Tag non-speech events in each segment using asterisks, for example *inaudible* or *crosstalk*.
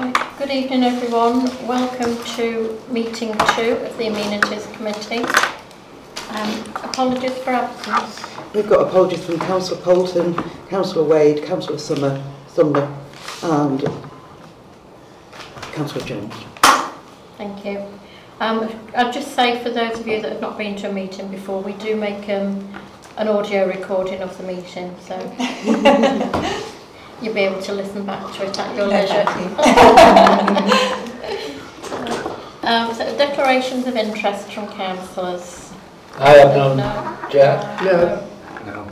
Right, Good evening, everyone. Welcome to meeting two of the Amenities Committee. Um, apologies for absence. We've got apologies from Councillor Polton, Councillor Wade, Councillor Summer, Sumner and Councillor Jones. Thank you. Um, I'd just say for those of you that have not been to a meeting before, we do make um, an audio recording of the meeting, so *laughs* you'll be able to listen back to it at your leisure. *laughs* Um, so declarations of interest from councillors. I have none, No. Jack. No. No.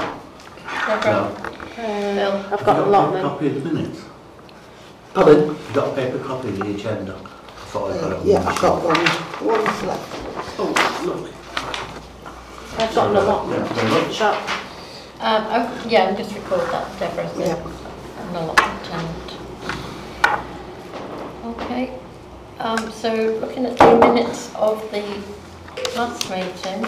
Deborah? Bill? I've got a lot Have then. copy of the minutes? Pardon? You got a paper copy of the agenda? I thought I got it. Yeah, I've got one. One's left. Oh, look. I've got a lot. Yeah, very much. Shut. Um, oh, yeah, and just record that, Deborah, so Yeah. An allotment tenant. Okay, um, so looking at the minutes of the last meeting,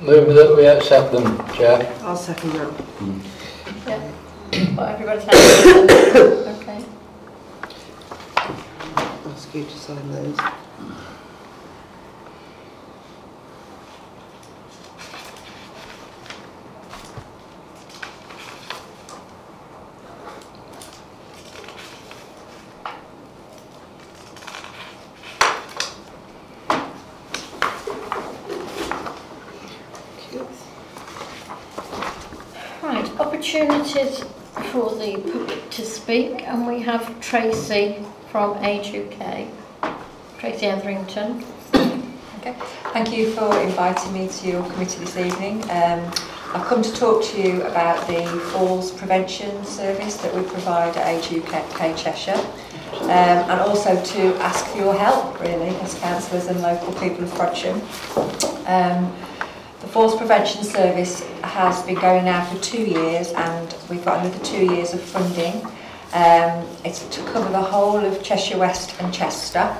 Move that we accept them, Chair. I'll second that. yeah, what everybody's had, *coughs* okay. Ask you to sign those. Thank you. Right, opportunities for the public to speak, and we have Tracy from Age UK. Tracy Etherington. Okay. Thank you for inviting me to your committee this evening. Um, I've come to talk to you about the falls prevention service that we provide at Age UK Cheshire um, and also to ask for your help really as councillors and local people of Frodsham. Um, the Falls Prevention Service has been going now for two years and we've got another two years of funding. Um, it's to cover the whole of Cheshire West and Chester.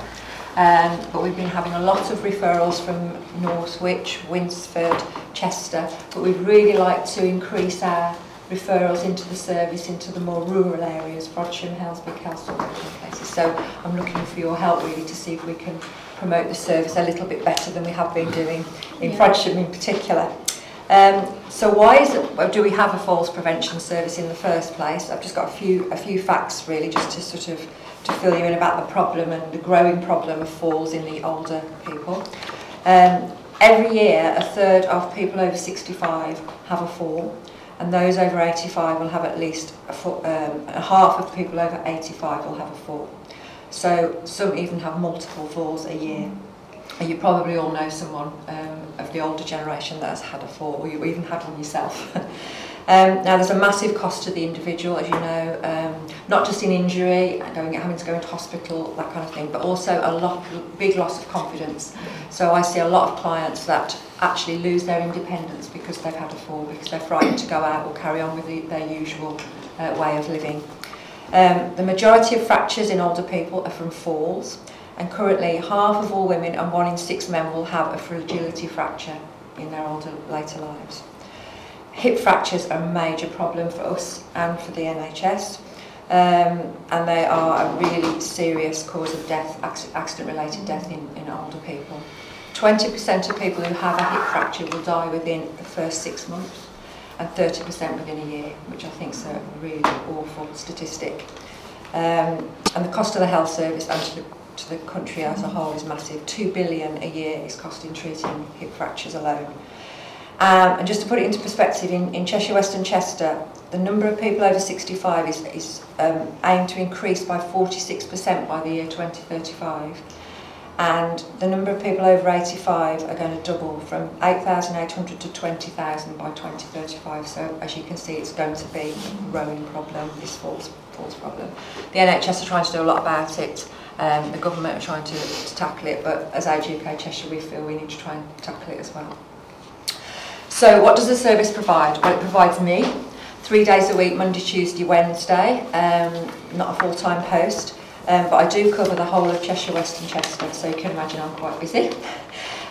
Um, but we've been having a lot of referrals from Northwich, Winsford, Chester, but we'd really like to increase our referrals into the service into the more rural areas, Frodsham, Helsby, Castle, and places. So I'm looking for your help really to see if we can promote the service a little bit better than we have been doing in Yeah. Frodsham in particular. Um, so why is it, do we have a falls prevention service in the first place? I've just got a few, a few facts really just to sort of to fill you in about the problem and the growing problem of falls in the older people. Um, every year, a third of people over 65 have a fall, and those over 85 will have at least a, um, a half of people over 85 will have a fall. So some even have multiple falls a year. You probably all know someone um, of the older generation that has had a fall, or you even had one yourself. *laughs* Um, now, there's a massive cost to the individual, as you know, um, not just in injury, going, having to go into hospital, that kind of thing, but also a lot, big loss of confidence. So I see a lot of clients that actually lose their independence because they've had a fall, because they're frightened to go out or carry on with the, their usual uh, way of living. Um, the majority of fractures in older people are from falls, and currently half of all women and one in six men will have a fragility fracture in their older, later lives. Hip fractures are a major problem for us and for the NHS, um, and they are a really serious cause of death, accident-related death in, in older people. 20% of people who have a hip fracture will die within the first six months, and 30% within a year, which I think is a really awful statistic. Um, and the cost of the health service and to the, to the country as a whole is massive. Two billion a year is costing treating hip fractures alone. Um, and just to put it into perspective, in, in Cheshire West and Chester, the number of people over 65 is, is um, aimed to increase by 46% by the year 2035. And the number of people over 85 are going to double from 8,800 to 20,000 by 2035. So as you can see, it's going to be a growing problem, this falls, falls problem. The NHS are trying to do a lot about it. Um, the government are trying to, to tackle it, but as Age Cheshire, we feel we need to try and tackle it as well. So what does the service provide? Well, it provides me three days a week, Monday, Tuesday, Wednesday, um, not a full-time post, um, but I do cover the whole of Cheshire West and Chester, so you can imagine I'm quite busy. *laughs*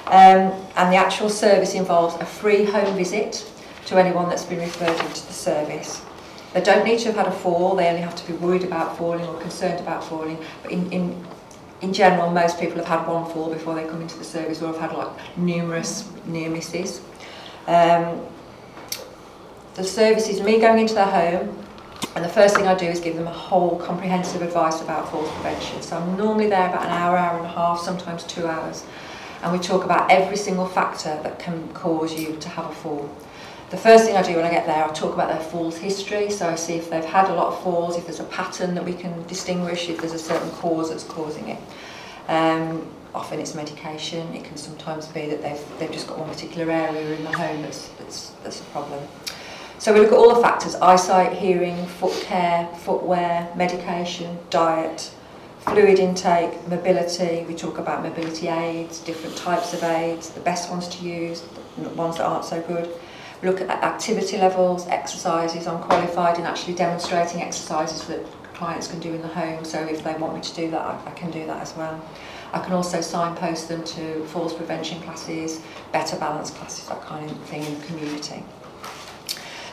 Um, and the actual service involves a free home visit to anyone that's been referred into the service. They don't need to have had a fall, they only have to be worried about falling or concerned about falling. But in, in, in general, most people have had one fall before they come into the service or have had like numerous near misses. Um, the service is me going into their home, and the first thing I do is give them a whole comprehensive advice about falls prevention. So I'm normally there about an hour, hour and a half, sometimes two hours. And we talk about every single factor that can cause you to have a fall. The first thing I do when I get there, I talk about their falls history. So I see if they've had a lot of falls, if there's a pattern that we can distinguish, if there's a certain cause that's causing it. Um, often it's medication. It can sometimes be that they've, they've just got one particular area in the home that's, that's, that's a problem. So we look at all the factors, eyesight, hearing, foot care, footwear, medication, diet, fluid intake, mobility. We talk about mobility aids, different types of aids, the best ones to use, the ones that aren't so good. look at activity levels, exercises. I'm qualified in actually demonstrating exercises that clients can do in the home, so if they want me to do that, I, I can do that as well. I can also signpost them to falls prevention classes, better balance classes, that kind of thing in the community.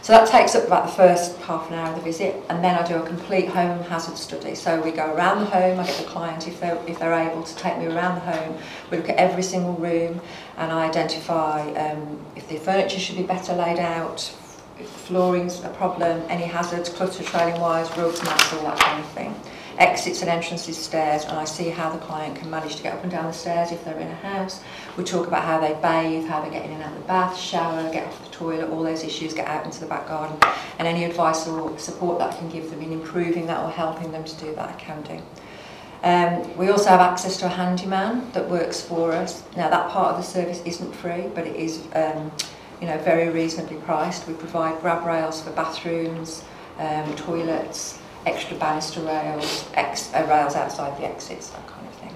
So that takes up about the first half an hour of the visit, and then I do a complete home hazard study. So we go around the home, I get the client, if they're, if they're able to take me around the home, we look at every single room, and I identify um, if the furniture should be better laid out, if the flooring's a problem, any hazards, clutter, trailing wires, rugs, mats, all that kind of thing. Exits and entrances, stairs, and I see how the client can manage to get up and down the stairs if they're in a house. We talk about how they bathe, how they get in and out of the bath, shower, get off the toilet, all those issues, get out into the back garden, and any advice or support that I can give them in improving that or helping them to do that, I can do. Um, we also have access to a handyman that works for us. Now that part of the service isn't free, but it is um, you know, very reasonably priced. We provide grab rails for bathrooms, um, toilets, extra banister rails, ex, uh, rails outside the exits, that kind of thing.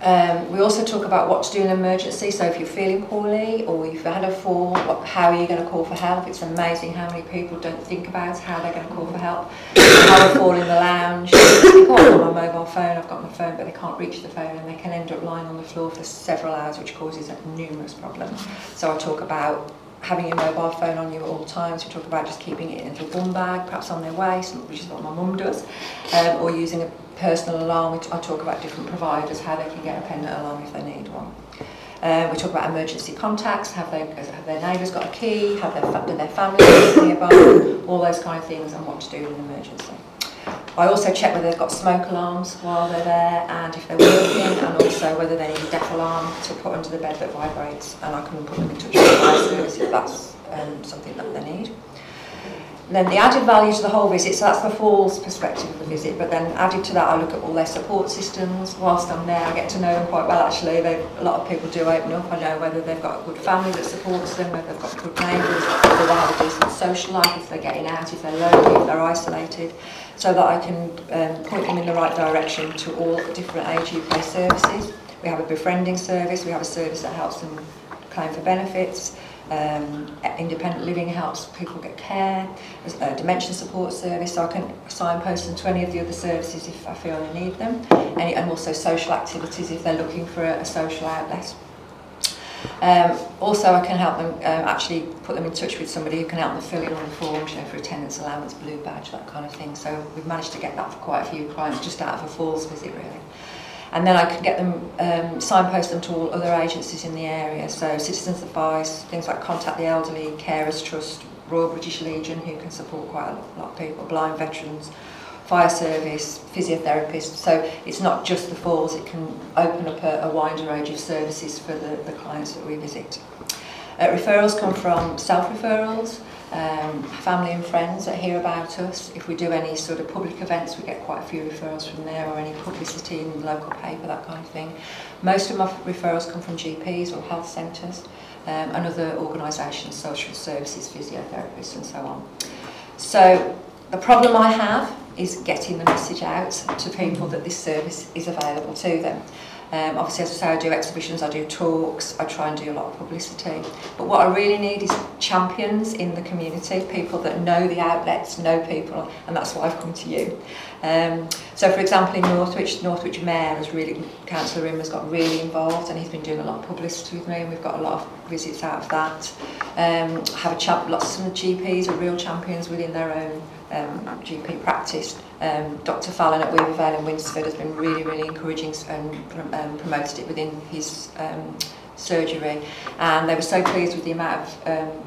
Um, we also talk about what to do in an emergency. So if you're feeling poorly or you've had a fall, what, how are you going to call for help? It's amazing how many people don't think about how they're going to call for help. a fall in the lounge. Can't on my mobile phone. I've got my phone, but they can't reach the phone, and they can end up lying on the floor for several hours, which causes numerous problems. So I talk about having your mobile phone on you at all times. We talk about just keeping it in a little bum bag, perhaps on their waist, which is what my mum does, um, or using a personal alarm. I talk about different providers, how they can get a pendant alarm if they need one. Uh, we talk about emergency contacts, have, they, have their neighbours got a key, have their, their family *coughs* nearby, all those kind of things, and what to do in an emergency. I also check whether they've got smoke alarms while they're there and if they're working and also whether they need a deaf alarm to put under the bed that vibrates and I can put them in touch with the service if that's um, something that they need. Then the added value to the whole visit, so that's the falls perspective of the visit, but then added to that I look at all their support systems. Whilst I'm there I get to know them quite well actually. They, a lot of people do open up. I know whether they've got a good family that supports them, whether they've got good neighbours, whether they have a decent social life, if they're getting out, if they're lonely, if they're isolated, so that I can um, point them in the right direction to all different Age UK services. We have a befriending service, we have a service that helps them claim for benefits, um, independent living helps people get care, there's a uh, dementia support service, so I can signpost them to any of the other services if I feel I need them, and, and also social activities if they're looking for a, a social outlet. Um, also, I can help them um, actually put them in touch with somebody who can help them fill in all the forms, you know, for attendance allowance, blue badge, that kind of thing. So we've managed to get that for quite a few clients just out of a falls visit, really. And then I can get them, um, signpost them to all other agencies in the area. So Citizens Advice, things like Contact the Elderly, Carers Trust, Royal British Legion, who can support quite a lot of people, blind veterans, fire service, physiotherapists. So it's not just the falls, it can open up a, a wider range of services for the, the clients that we visit. Uh, referrals come from self-referrals, um, family and friends that hear about us. If we do any sort of public events, we get quite a few referrals from there, or any publicity in the local paper, that kind of thing. Most of my referrals come from GPs or health centres um, and other organisations, social services, physiotherapists and so on. So the problem I have is getting the message out to people that this service is available to them. Um, obviously, as I say, I do exhibitions, I do talks, I try and do a lot of publicity. But what I really need is champions in the community, people that know the outlets, know people, and that's why I've come to you. Um, so, for example, in Northwich, Northwich Mayor has really, Councillor Rim has got really involved, and he's been doing a lot of publicity with me, and we've got a lot of visits out of that. Um, have a champ, lots of GPs are real champions within their own um, GP practice. Um, Dr Fallon at Weavervale in Winsford has been really, really encouraging and prom- um, promoted it within his um, surgery. And they were so pleased with the amount of um,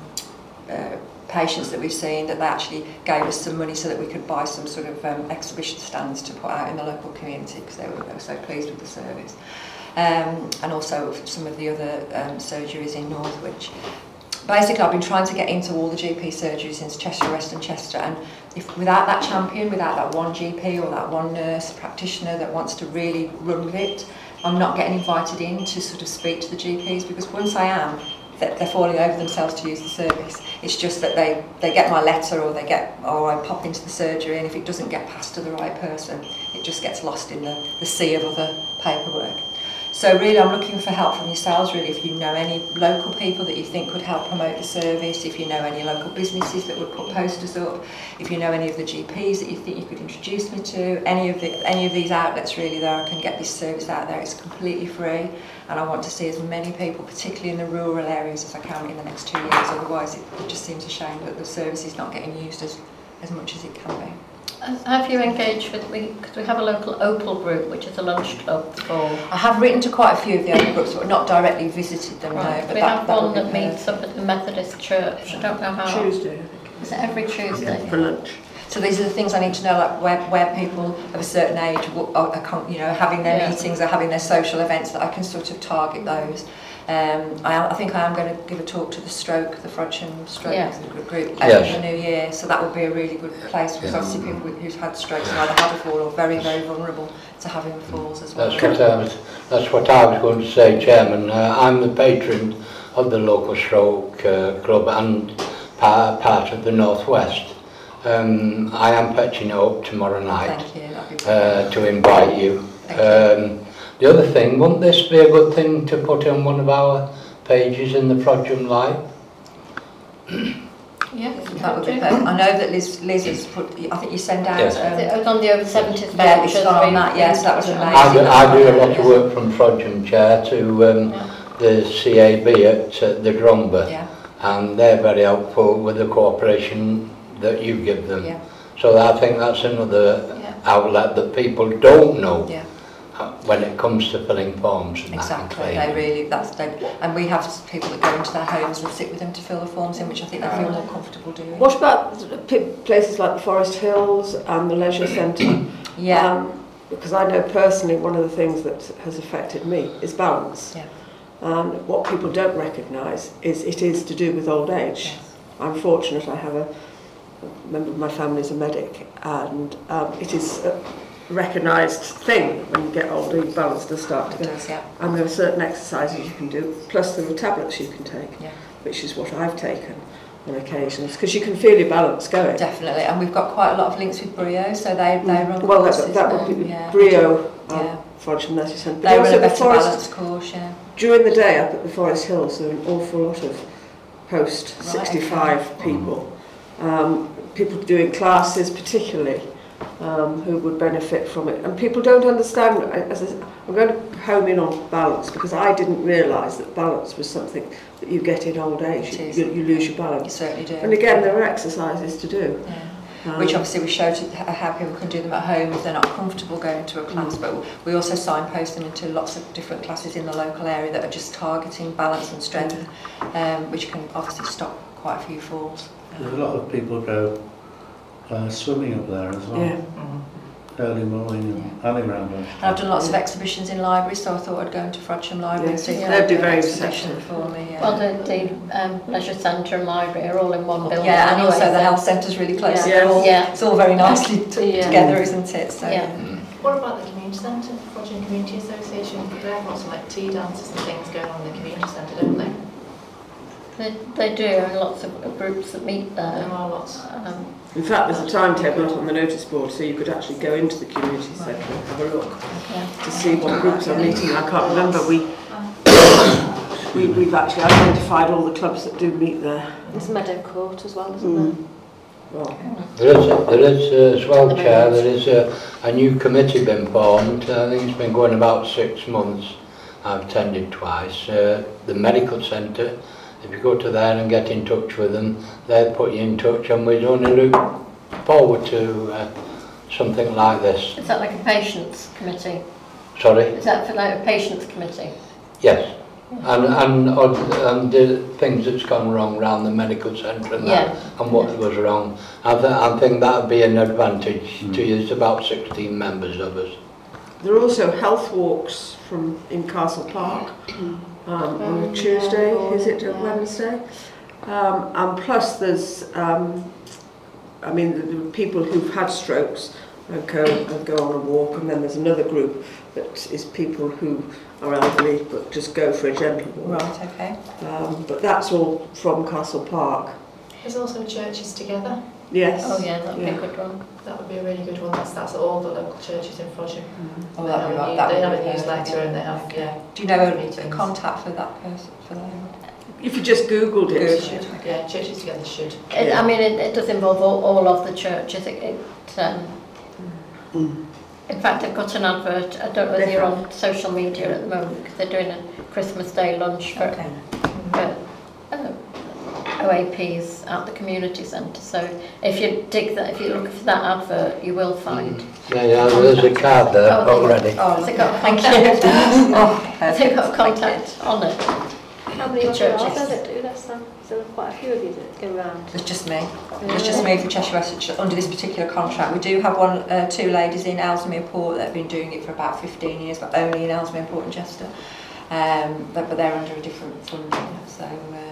uh, patients that we've seen that they actually gave us some money so that we could buy some sort of um, exhibition stands to put out in the local community because they were, they were so pleased with the service. Um, and also some of the other um, surgeries in Northwich. Basically, I've been trying to get into all the GP surgeries in Chester, West and Chester, and if without that champion, without that one GP or that one nurse practitioner that wants to really run with it, I'm not getting invited in to sort of speak to the GPs because once I am, they're, they're falling over themselves to use the service. It's just that they, they get my letter or they get, or I pop into the surgery and if it doesn't get passed to the right person, it just gets lost in the, the sea of other paperwork. So really I'm looking for help from yourselves really if you know any local people that you think could help promote the service, if you know any local businesses that would put posters up, if you know any of the GPs that you think you could introduce me to, any of the any of these outlets really that I can get this service out there. It's completely free and I want to see as many people, particularly in the rural areas as I can in the next two years. Otherwise it, it just seems a shame that the service is not getting used as, as much as it can be. And Have you engaged with, we, because we have a local Opal group, which is a lunch club for... I have written to quite a few of the other groups, but not directly visited them, no. Right. But We that, have that one that meets up at the Methodist Church. I don't know how... Tuesday, Is it every Tuesday? For lunch. So these are the things I need to know, like where, where people of a certain age are, are, you know, having their Yeah. meetings or having their social events that I can sort of target those. Um, I, I think I am going to give a talk to the stroke, the Frodsham stroke Yeah. group uh, Yes. in the new year. So that would be a really good place because Yeah. obviously people with- who've had strokes have either had a fall or very, very vulnerable to having falls as well. That's what I was, that's what I was going to say, Chairman. Uh, I'm the patron of the local stroke uh, club and part, part of the Northwest. Um, I am pitching it up tomorrow night Thank you, uh, to invite you. Thank you. Um, the other thing, wouldn't this be a good thing to put on one of our pages in the Frodsham Live? *clears throat* Yeah. That would be perfect. I know that Liz, Liz has put, I think you send out... Yes. Um, It was on the over 70s Yeah, it's vouchers gone on we- that, yes, that was amazing. I do, I do a lot of work from Frodsham Chair to um, Yeah. the CAB at uh, the Dromba. yeah, and they're very helpful with the cooperation that you give them. yeah, So I think that's another Yeah. outlet that people don't know yeah. uh, when it comes to filling forms and that. and Exactly, they really, that's, they, and we have people that go into their homes and sit with them to fill the forms in, which I think they feel more comfortable doing. What about places like the Forest Hills and the Leisure Centre? *coughs* Yeah, Um, because I know personally one of the things that has affected me is balance. Yeah. And what people don't recognise is it is to do with old age. yes, I'm fortunate I have a, a member of my family is a medic, and um, it is a recognised thing when you get older, your balance does start to go. Does, yeah. And there are certain exercises you can do, plus there are tablets you can take, yeah. which is what I've taken on occasions because you can feel your balance going. Definitely, and we've got quite a lot of links with Brio, so they they mm. run. Well, courses, that, that would be yeah. Brio. Um, yeah. Forage and Lettuce Centre. They run a better forest, balance course, yeah. During the day up at the Forest Hills, there are an awful lot of post-65 right, okay. people. Mm um, people doing classes particularly um, who would benefit from it. And people don't understand, as I, I'm going to home in on balance because I didn't realise that balance was something that you get in old age. You, you, you lose your balance. You certainly do. And again, there are exercises to do. Yeah. Um, Which obviously we show to how people can do them at home if they're not comfortable going to a class, mm. but we also signpost them into lots of different classes in the local area that are just targeting balance and strength, mm. um, which can obviously stop quite a few falls. There's a lot of people go uh, swimming up there as well. yeah. Early morning and early around And I've done lots of exhibitions in libraries, so I thought I'd go into Frodsham Library and see Yeah. they They'd be do an very exhibition for me. Yeah. Well, the, the um, leisure centre and library are all in one building yeah, and anyway, also the so- health centre's really close. Yeah. so all- Yeah. It's all very nicely t- Yeah. together, isn't it? So, Yeah. What about the community centre, Frodsham Community Association? They have lots of like tea dances and things going on in the community centre, don't they? They, they do, and lots of groups that meet there. There are lots. Um, in fact, there's a timetable on the notice board, so you could actually go into the community right. centre and have a look okay. to see what groups are meeting. I can't remember. We, *coughs* we, we've actually identified all the clubs that do meet there. There's Meadow Court as well, isn't mm. there? Well, there is, there is a, as well, Chair, there is a, a new committee been formed. I think it's been going about six months. I've attended twice. Uh, the medical centre if you go to there and get in touch with them, they'll put you in touch and we'd only look forward to uh, something like this. Is that like a patients committee? Sorry? Is that for like a patients committee? Yes. And, and, and um, the things that's gone wrong around the medical centre and that, Yeah. and what was wrong. I, th- I think that would be an advantage to hmm. you. There's about 16 members of us. there are also health walks from in Castle Park hmm. um, on a Tuesday, is it a Wednesday? Um, and plus there's, um, I mean, the, the people who've had strokes and go, and go on a walk and then there's another group that is people who are elderly but just go for a gentle walk. Right, okay. Um, but that's all from Castle Park. There's also churches together. Yes. Oh yeah, that'd be a good one. That would be a really good one. That's, that's all the local churches in Frodsham. Oh, They that'd be have a right. new- that They have a perfect, newsletter and they have, Okay. yeah. Do you know a, a Meetings. contact for that person, for them? If you just Googled it. Good. Yeah, Churches Together should. It, I mean, it, it does involve all, all of the churches. It, it, um, Mm. in fact, I've got an advert. I don't know if you're on social media at the moment because they're doing a Christmas Day lunch for, Okay. for uh, OAPs at the community centre. So if you dig that, if you look for that advert, you will find. Yeah, yeah, there's a card there Oh, there you already. Oh, Has it got thank you. *laughs* oh, Has it got contact on it? How many of you are does there it do this then? So there quite a few of you that go around. There's just me. There's just me for Cheshire West under this particular contract. We do have one, uh, two ladies in Ellesmere Port that have been doing it for about 15 years, but only in Ellesmere Port and Chester. Um, but, but they're under a different funding, so uh, yeah.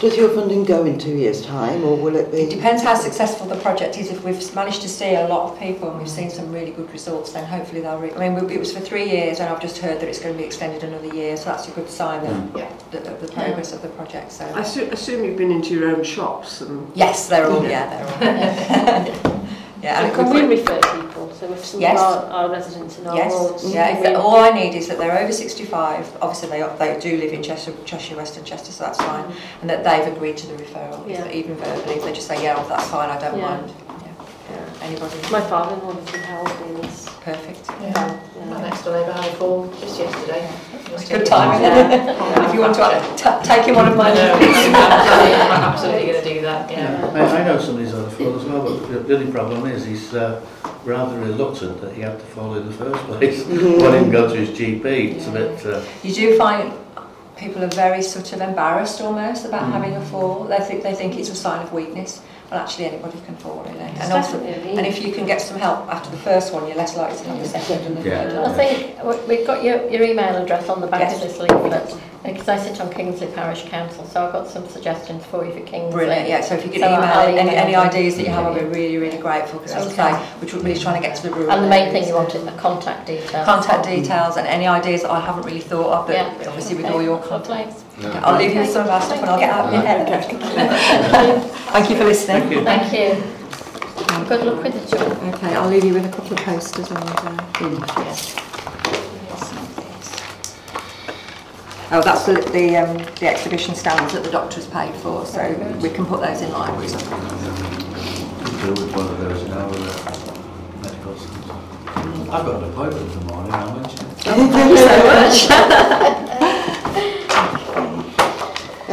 Does your funding go in two years' time, or will it be? It be? depends how successful the project is. If we've managed to see a lot of people and we've seen some really good results, then hopefully they'll. Re- I mean, it was for three years, and I've just heard that it's going to be extended another year, so that's a good sign that, Yeah. that, of the progress of the project. So I assume, assume you've been into your own shops and yes, they're all yeah, they're all *laughs* yeah, and it can we be- refer people? So if some Yes. of our, our residents in our Yes, wards, yeah. If can they, all I need is that they're over 65. Obviously, they they do live in Cheshire, Cheshire West and Chester, so that's fine. And that they've agreed to the referral, if- even verbally. If they just say, yeah, that's fine, I don't Yeah. mind. Yeah. Yeah. Anybody? My father-in-law lives in Howell, he's Perfect. yeah. My next door neighbour had a fall just yesterday. Must Good take it timing. Yeah. if you want to t- take him one of my I know, notes. I'm absolutely going to do that, Yeah. yeah. I, I know somebody's had a fall as well, but the, the only problem is he's uh, rather reluctant that he had to follow in the first place mm. when he go to his GP. It's a bit. Uh, you do find people are very sort of embarrassed almost about mm. having a fall. They think they think it's a sign of weakness. Well, actually, anybody can fall really. It's And also, and if you can get some help after the first one, you're less likely to have the second and the Yeah. third. I think we've got your, your email address on the back Yes. of this leaflet because I sit on Kingsley Parish Council, so I've got some suggestions for you for Kingsley. Brilliant, yeah. So if you could So email I'll any, any email them. ideas that you have, I'd be really, really grateful because, as Okay. I say, we're really trying to get to the rural And the main areas. thing you want is the contact details. Contact details and any ideas that I haven't really thought of, but Yeah. obviously with all your Lovely. Contacts. No. I'll leave you with some of our stuff and I'll get out of your head. Thank you for listening. Thank you. Thank you. Good luck with the job. Okay, I'll leave you with a couple of posters and uh, Oh, that's the, the, um, the exhibition stands that the doctor's paid for, so we can put those in libraries. deal with one of those now with uh, medical centre. I've got an appointment in the morning, I'll mention it. Thank you so much. *laughs*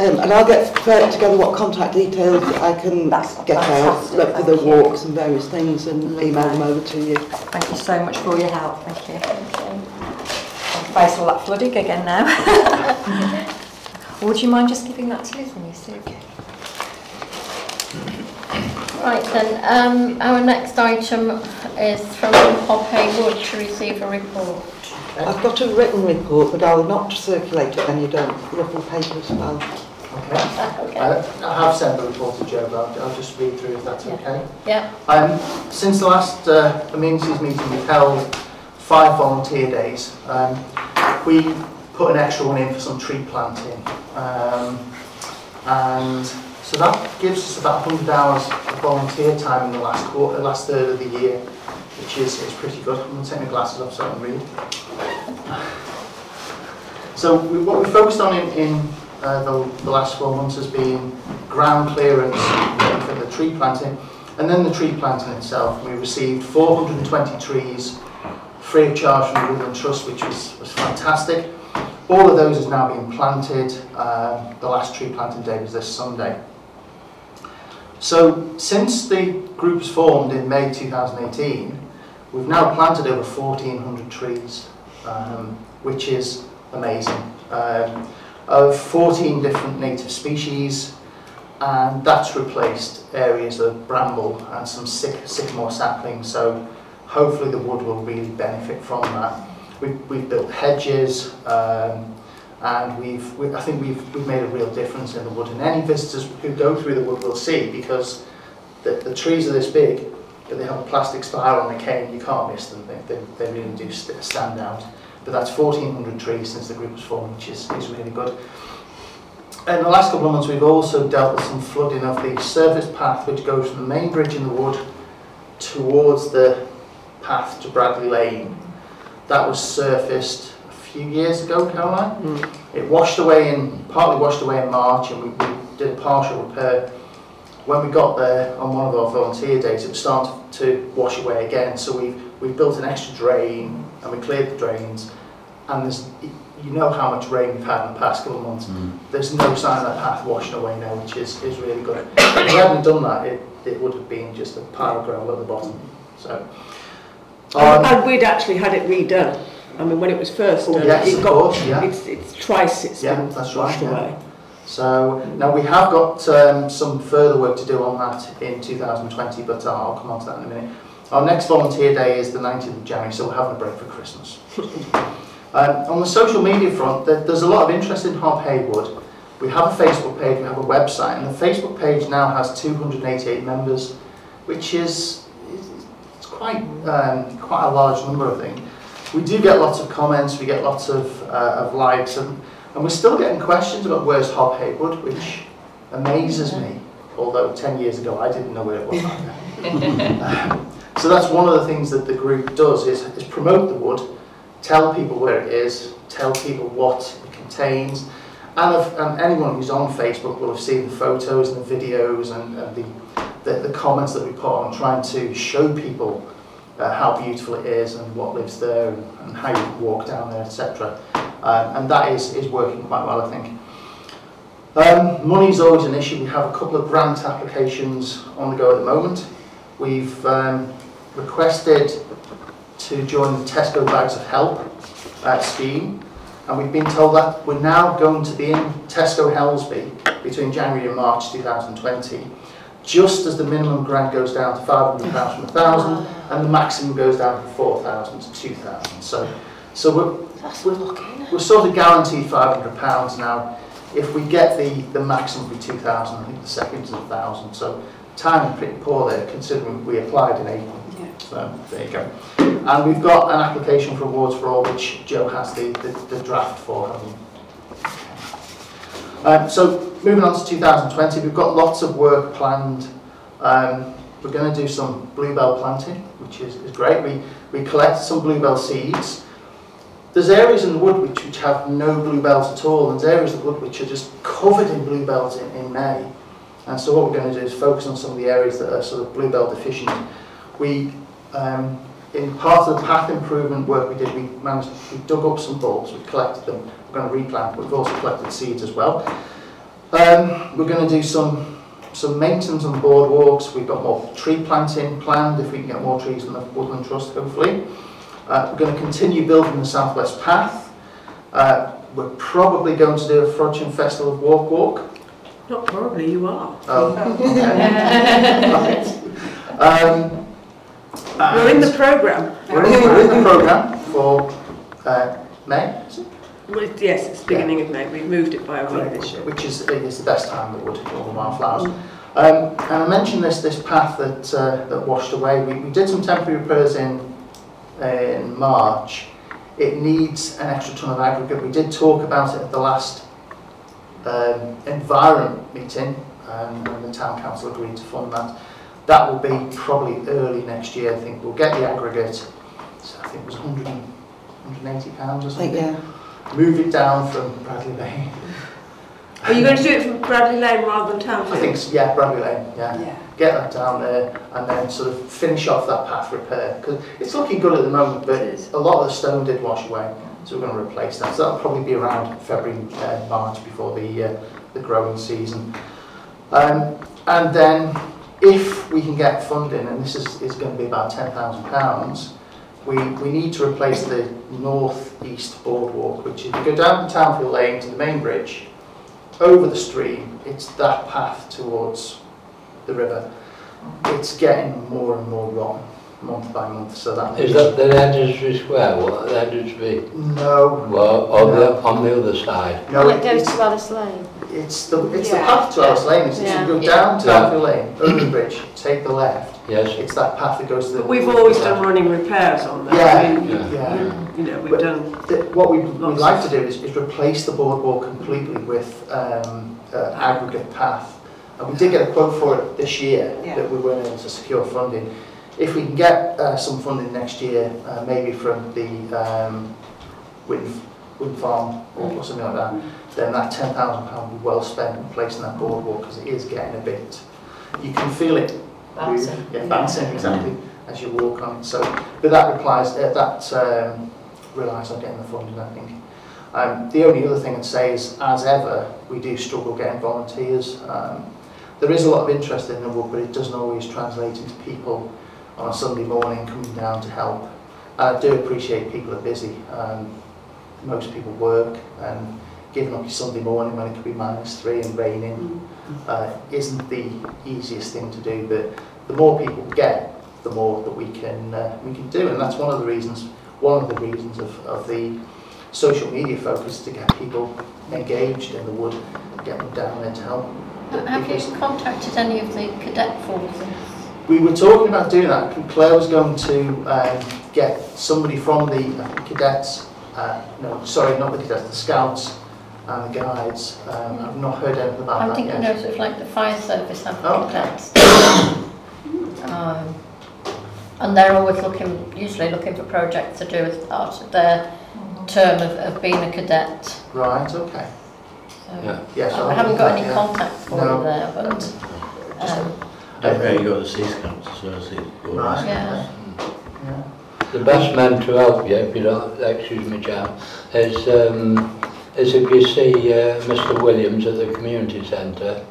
Um, and I'll get together what contact details I can That's get out look for the thank you. walks and various things and email them over to you. Thank you so much for your help, thank you. I'll face all that flooding again now. *laughs* Would you mind just giving that to Liz when you see it? Right then, um, our next item is from Hob Hey Wood to receive a report. I've got a written report, but I'll not circulate it when you don't. Ruffle paper as well. Okay. I I have sent the report to Joe, but I'll- I'll just read through if that's Yeah. okay. Yeah, Um, Since the last uh, amenities meeting, we've held five volunteer days. Um, We put an extra one in for some tree planting. Um, and so that gives us about 100 hours of volunteer time in the last quarter, last third of the year, which is, is pretty good. I'm going to take my glasses off so I can read. So we, what we focused on in, in uh, the, the last four months has been ground clearance for the tree planting, and then the tree planting itself. We received 420 trees free of charge from the Woodland Trust, which was, was fantastic. All of those is now been planted. Uh, the last tree planting day was this Sunday. So since the group was formed in May 2018, we've now planted over 1,400 trees, um, which is amazing. Um, of 14 different native species, and that's replaced areas of bramble and some syc sycamore saplings, so hopefully the wood will really benefit from that. We've, we've built hedges, um, and we've, we, I think we've, we've made a real difference in the wood. And any visitors who go through the wood will see, because the, the trees are this big, but they have a plastic spire on the cane, you can't miss them, they, they, they really do stand out. But that's 1,400 trees since the group was formed, which is, is really good. In the last couple of months, we've also dealt with some flooding of the surface path which goes from the main bridge in the wood towards the path to Bradley Lane. That was surfaced a few years ago, Caroline. Mm. It washed away in, partly washed away in March and we, we did a partial repair. When we got there on one of our volunteer days, it was starting to wash away again. So we've, we've built an extra drain and we cleared the drains. And there's, you know how much rain we've had in the past couple of months. Mm. There's no sign of that path washing away now, which is, is really good. If we hadn't done that, it, it would have been just a pile of gravel at the bottom. So, And, um, and we'd actually had it redone. I mean, when it was first Oh, done, yes, it of got, course, yeah. it's, it's twice it's Yeah, been that's right, washed yeah. away. So now we have got um, some further work to do on that in 2020, but uh, I'll come on to that in a minute. Our next volunteer day is the 19th of January, so we're having a break for Christmas. *laughs* um, on the social media front, there, there's a lot of interest in Hob Hey Wood. We have a Facebook page, we have a website, and the Facebook page now has 288 members, which is it's quite um, quite a large number, I think. We do get lots of comments, we get lots of, uh, of likes, and and we're still getting questions about where's Hob Hey Wood, which amazes me. Although 10 years ago I didn't know where it was. Um, *laughs* *laughs* so that's one of the things that the group does is, is promote the wood, tell people where it is, tell people what it contains. And, if, and anyone who's on Facebook will have seen the photos and the videos and, and the, the, the comments that we put on trying to show people uh, how beautiful it is and what lives there and, and how you walk down there, etc. Um, and that is, is working quite well, I think. Um, money is always an issue. We have a couple of grant applications on the go at the moment. We've um, requested to join the Tesco Bags of Help uh, scheme, and we've been told that we're now going to be in Tesco Helsby between January and March 2020, just as the minimum grant goes down to £500 from 1000 and the maximum goes down from 4000 to 2000 So, so we're, we're, we're sort of guaranteed £500 now. If we get the, the maximum be 2,000, I think the second is 1,000. So timing pretty poor there, considering we applied in April. So there you go. And we've got an application for Awards for All, which Joe has the, the, the draft for. haven't you? Um, so moving on to 2020, we've got lots of work planned. Um, we're going to do some bluebell planting, which is, is great. We, we collect some bluebell seeds. There's areas in the wood which, which have no bluebells at all, and there's areas of the wood which are just covered in bluebells in, in May. And so what we're going to do is focus on some of the areas that are sort of bluebell deficient. We, um, in part of the path improvement work we did, we managed, we dug up some bulbs, we collected them, we're going to replant, but we've also collected seeds as well. Um, we're going to do some some maintenance on boardwalks. We've got more tree planting planned if we can get more trees from the Woodland Trust, hopefully. Uh, we're going to continue building the Southwest Path. Uh, we're probably going to do a Frodsham Festival of Walk Walk. Not probably, you are. Oh, *laughs* okay. um, You're in the programme. we're in, we're in the programme for uh, May, is it? Well, yes, it's the beginning of May. We've moved it by a week this year. which is, is the best time that would all the wildflowers. Um, and I mentioned this this path that uh, that washed away. We, we did some temporary repairs in in March. It needs an extra ton of aggregate. We did talk about it at the last um, environment meeting, um, and the town council agreed to fund that. That will be probably early next year, I think. We'll get the aggregate, so I think it was 100, 180 pounds or I think, something. yeah. Move it down from Bradley Lane. Are you going to do it from Bradley Lane rather than Townfield? I think, s- yeah, Bradley Lane, yeah. Yeah. Get that down there and then sort of finish off that path repair. Because it's looking good at the moment, but It is. a lot of the stone did wash away. So we're going to replace that. So that'll probably be around February, uh, March before the, uh, the growing season. Um, and then if we can get funding, and this is, is going to be about £10,000, we, we need to replace the north-east boardwalk, which if you go down Townfield Lane to the main bridge, over the stream, it's that path towards the river. It's getting more and more wrong month by month, so that... Is that the Edinburgh Square, what the Edinburgh No. Well, on, no. The, on the other side? No, well, it goes to Alice Lane. It's the it's the Yeah. path to Alice Lane. It's, Yeah. You go down Yeah. Townfield Lane, *clears throat* over the bridge, take the left. Yes? It's that path that goes to the. But we've always done running repairs on that. Yeah, I mean, yeah. yeah. You know, we've But- done. The- What we, we'd Lots like to do is, is replace the boardwalk completely with um, uh, aggregate path. And we did get a quote for it this year, Yeah. but we weren't able to secure funding. If we can get uh, some funding next year, uh, maybe from the um, wind, wind farm or, or something like that, then that £10,000 will be well spent replacing that boardwalk because it is getting a bit, you can feel it Bouncing. move, yeah, bouncing exactly as you walk on it. So, but that replies uh, that um, relies on getting the funding, I think. Um, the only other thing I'd say is, as ever, we do struggle getting volunteers. Um, there is a lot of interest in the work, but it doesn't always translate into people on a Sunday morning coming down to help. I do appreciate people are busy. Um, most people work and giving up your Sunday morning when it could be minus three and raining uh, isn't the easiest thing to do, but the more people get, the more that we can uh, we can do, and that's one of the reasons. One of the reasons of, of the social media focus to get people engaged in the wood, get them down there to help. Have Because you contacted any of the cadet forces? we were talking about doing that. Claire was going to um, get somebody from the uh, cadets, uh, no, sorry, not the cadets, the scouts and the guides. Um, I've not heard anything about I'm that thinking yet. of sort of like the fire service have Oh. cadets. Um, and they're always looking, usually looking for projects to do as part of their term of, of being a cadet. Right, okay. So Yeah. Yes, I haven't got any yeah. contacts for No. you there, but um, Don't forget you got the Sea Scouts as well as the Right. Yeah. Yeah. The best man to help you, if you don't, excuse me, Chair, is, um, as if you see uh, Mr Williams at the community centre,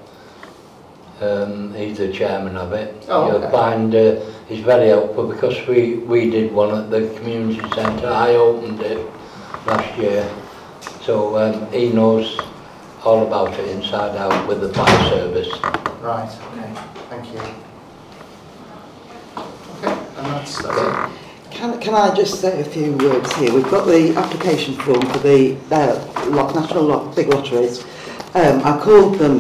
um, he's the chairman of it, oh, you'll okay. find uh, he's very helpful because we, we did one at the community centre, I opened it last year, so um, he knows all about it inside out with the fire service. Right, okay, thank you. Okay, and that's, that's it. Can, can I just say a few words here? We've got the application form for the uh, national lot, big lotteries. Um, I called them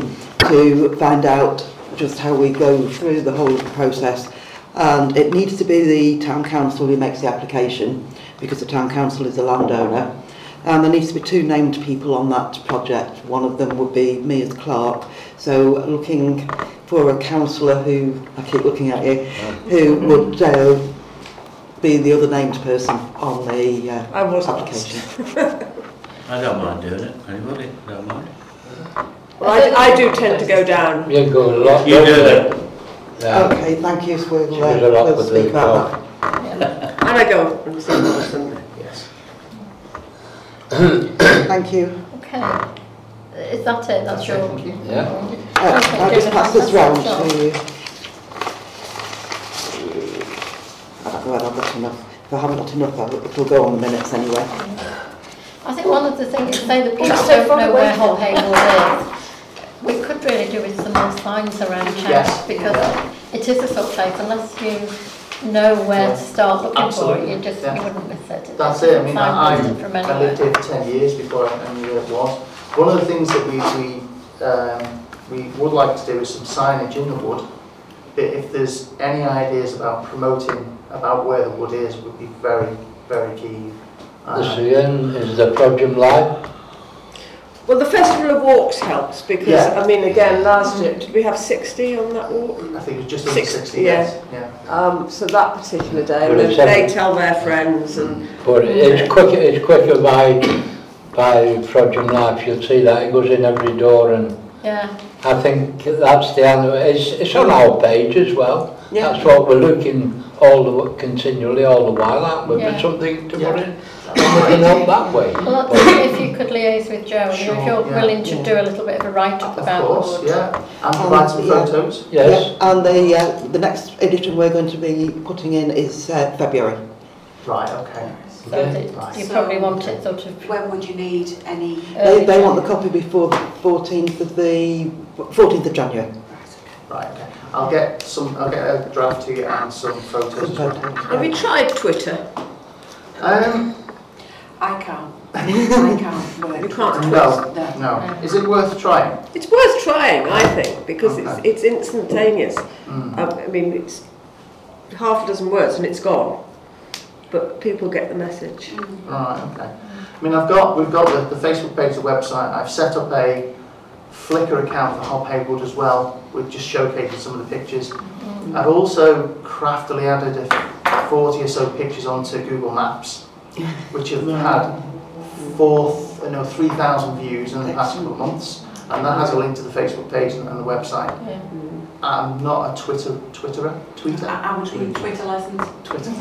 to find out just how we go through the whole process. And it needs to be the town council who makes the application because the town council is the landowner. And there needs to be two named people on that project. One of them would be me as clerk. So looking for a councillor who, I keep looking at you, who would uh, be the other named person on the uh, I was application. *laughs* I don't mind doing it, anybody, don't mind. Well, I, I do tend to go down. You go a lot. You do don't that. Yeah. Okay, thank you. So we'll, uh, a lot we'll speak about that. yeah. And I go and see them on Sunday. Yes. *coughs* Thank you. Okay. Is that it? That's your... Thank you. Yeah. Uh, Okay, I'll just pass this that's round to you. I don't know whether I've got enough. If I haven't got enough, I'll- it'll go on the minutes anyway. I think one of the things, say the people Just so don't far know away where from- Hull is, we could really do with some more signs around town Yes. because it is a sort of place, unless you know where to start looking for it, you just, yeah. you wouldn't miss it. That's it, I mean, I, I from I lived here for 10 years before I knew where it was. One of the things that we, we, um, we would like to do is some signage in the wood. But if there's any ideas about promoting about where the wood is, would be very, very keen. The Uh, CN is the Frodsham Live. Well, the Festival of Walks helps because, Yeah. I mean, again, last year, did we have 60 on that walk? I think it was just under Six, 60, yeah. yes. Yeah. Um, so that particular day, Well, and then they tell their friends and But it's quicker, it's quicker by, by Frodsham Life, you'll see that, it goes in every door and Yeah, I think that's the answer. It's, it's on our page as well. Yeah. That's what we're looking all the, continually, all the while, aren't we? Yeah. For something to Yeah. put in, we help that way. well, that's, *coughs* if you could liaise with Joe, and if you're yeah. willing to Yeah. do a little bit of a write-up Of about course, the ward. yeah. And provide some yeah. photos. Yes, Yeah, and the, uh, the next edition we're going to be putting in is uh, February. Right, okay. So that you probably want it sort of When would you need any? They, they want the copy before the 14th of the 14th of January. Right, okay. I'll get some, I'll get a draft to you and some photos. Some photos. have you tried Twitter? Um, I can't. I can't work. You can't no, No. no. Is it worth trying? It's worth trying, I think, because it's, Okay. it's instantaneous. Mm. Um, I mean, it's half a dozen words and it's gone. But people get the message. Right, okay. I mean, I've got, we've got the, the Facebook page, the website. I've set up a Flickr account for Hob Hey Wood as well, with just showcasing some of the pictures. I've also craftily added a 40 or so pictures onto Google Maps, *laughs* which have had four, uh, no, 3,000 views in the past couple of months. And that has a link to the Facebook page and, and the website. Yeah. I'm not a Twitter, Twitterer, Twitter, I, I would need Twitter lessons. Twitter.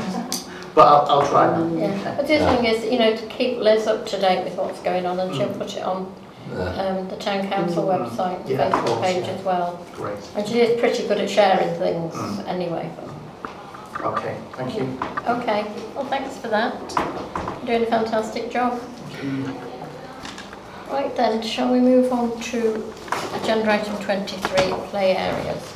But I'll, I'll try that. Yeah, but the other thing is, you know, to keep Liz up to date with what's going on, and she'll put it on Yeah. Um, the town council website, Mm. Yeah, of Facebook course, page yeah. as well. Great. And she is pretty good at sharing things Mm. anyway. Okay, thank you. Okay, well, thanks for that. You're doing a fantastic job. Right then, shall we move on to agenda item 23, play areas?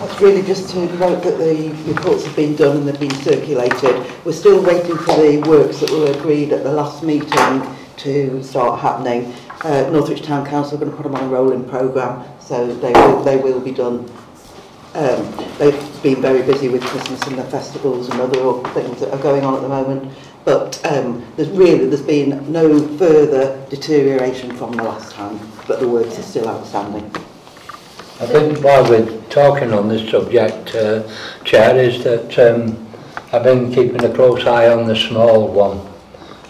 That's really just to note that the reports have been done and they've been circulated. We're still waiting for the works that were agreed at the last meeting to start happening. Uh, Northwich Town Council are going to put them on a rolling programme, so they will, they will be done. Um, they've been very busy with Christmas and the festivals and other things that are going on at the moment, but um, there's really there's been no further deterioration from the last time, but the works are still outstanding. I think while we're talking on this subject, uh, Chair, is that um, I've been keeping a close eye on the small one.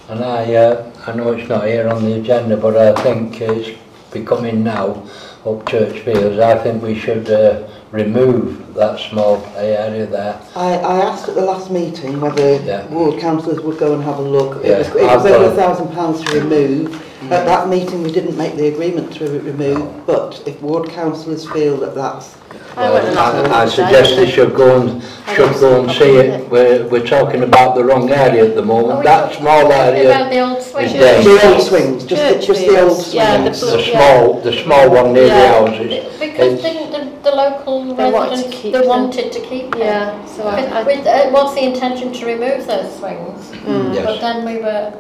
And I uh, I know it's not here on the agenda, but I think it's becoming now up Church Fields. I think we should uh, remove that small area there. I, I asked at the last meeting whether yeah. ward councillors would go and have a look. Yeah. It was, it was over a thousand pounds to remove. At that meeting, we didn't make the agreement to re- remove, but if ward councillors feel that that's... I went and had a I, I today. suggest they should go and should go and see it. We're, we're talking about the wrong area at the moment. we That talking small area, the old swing. is dangerous. The old swings, just the, just the old swings. Yeah, the the Yeah. small, the small one near the Yeah. houses. Because It's- didn't the, the local They wanted to residents, keep they them. wanted to keep them. Yeah, so I, With, I, with, uh, what's the intention to remove those swings? But Yes, then we were,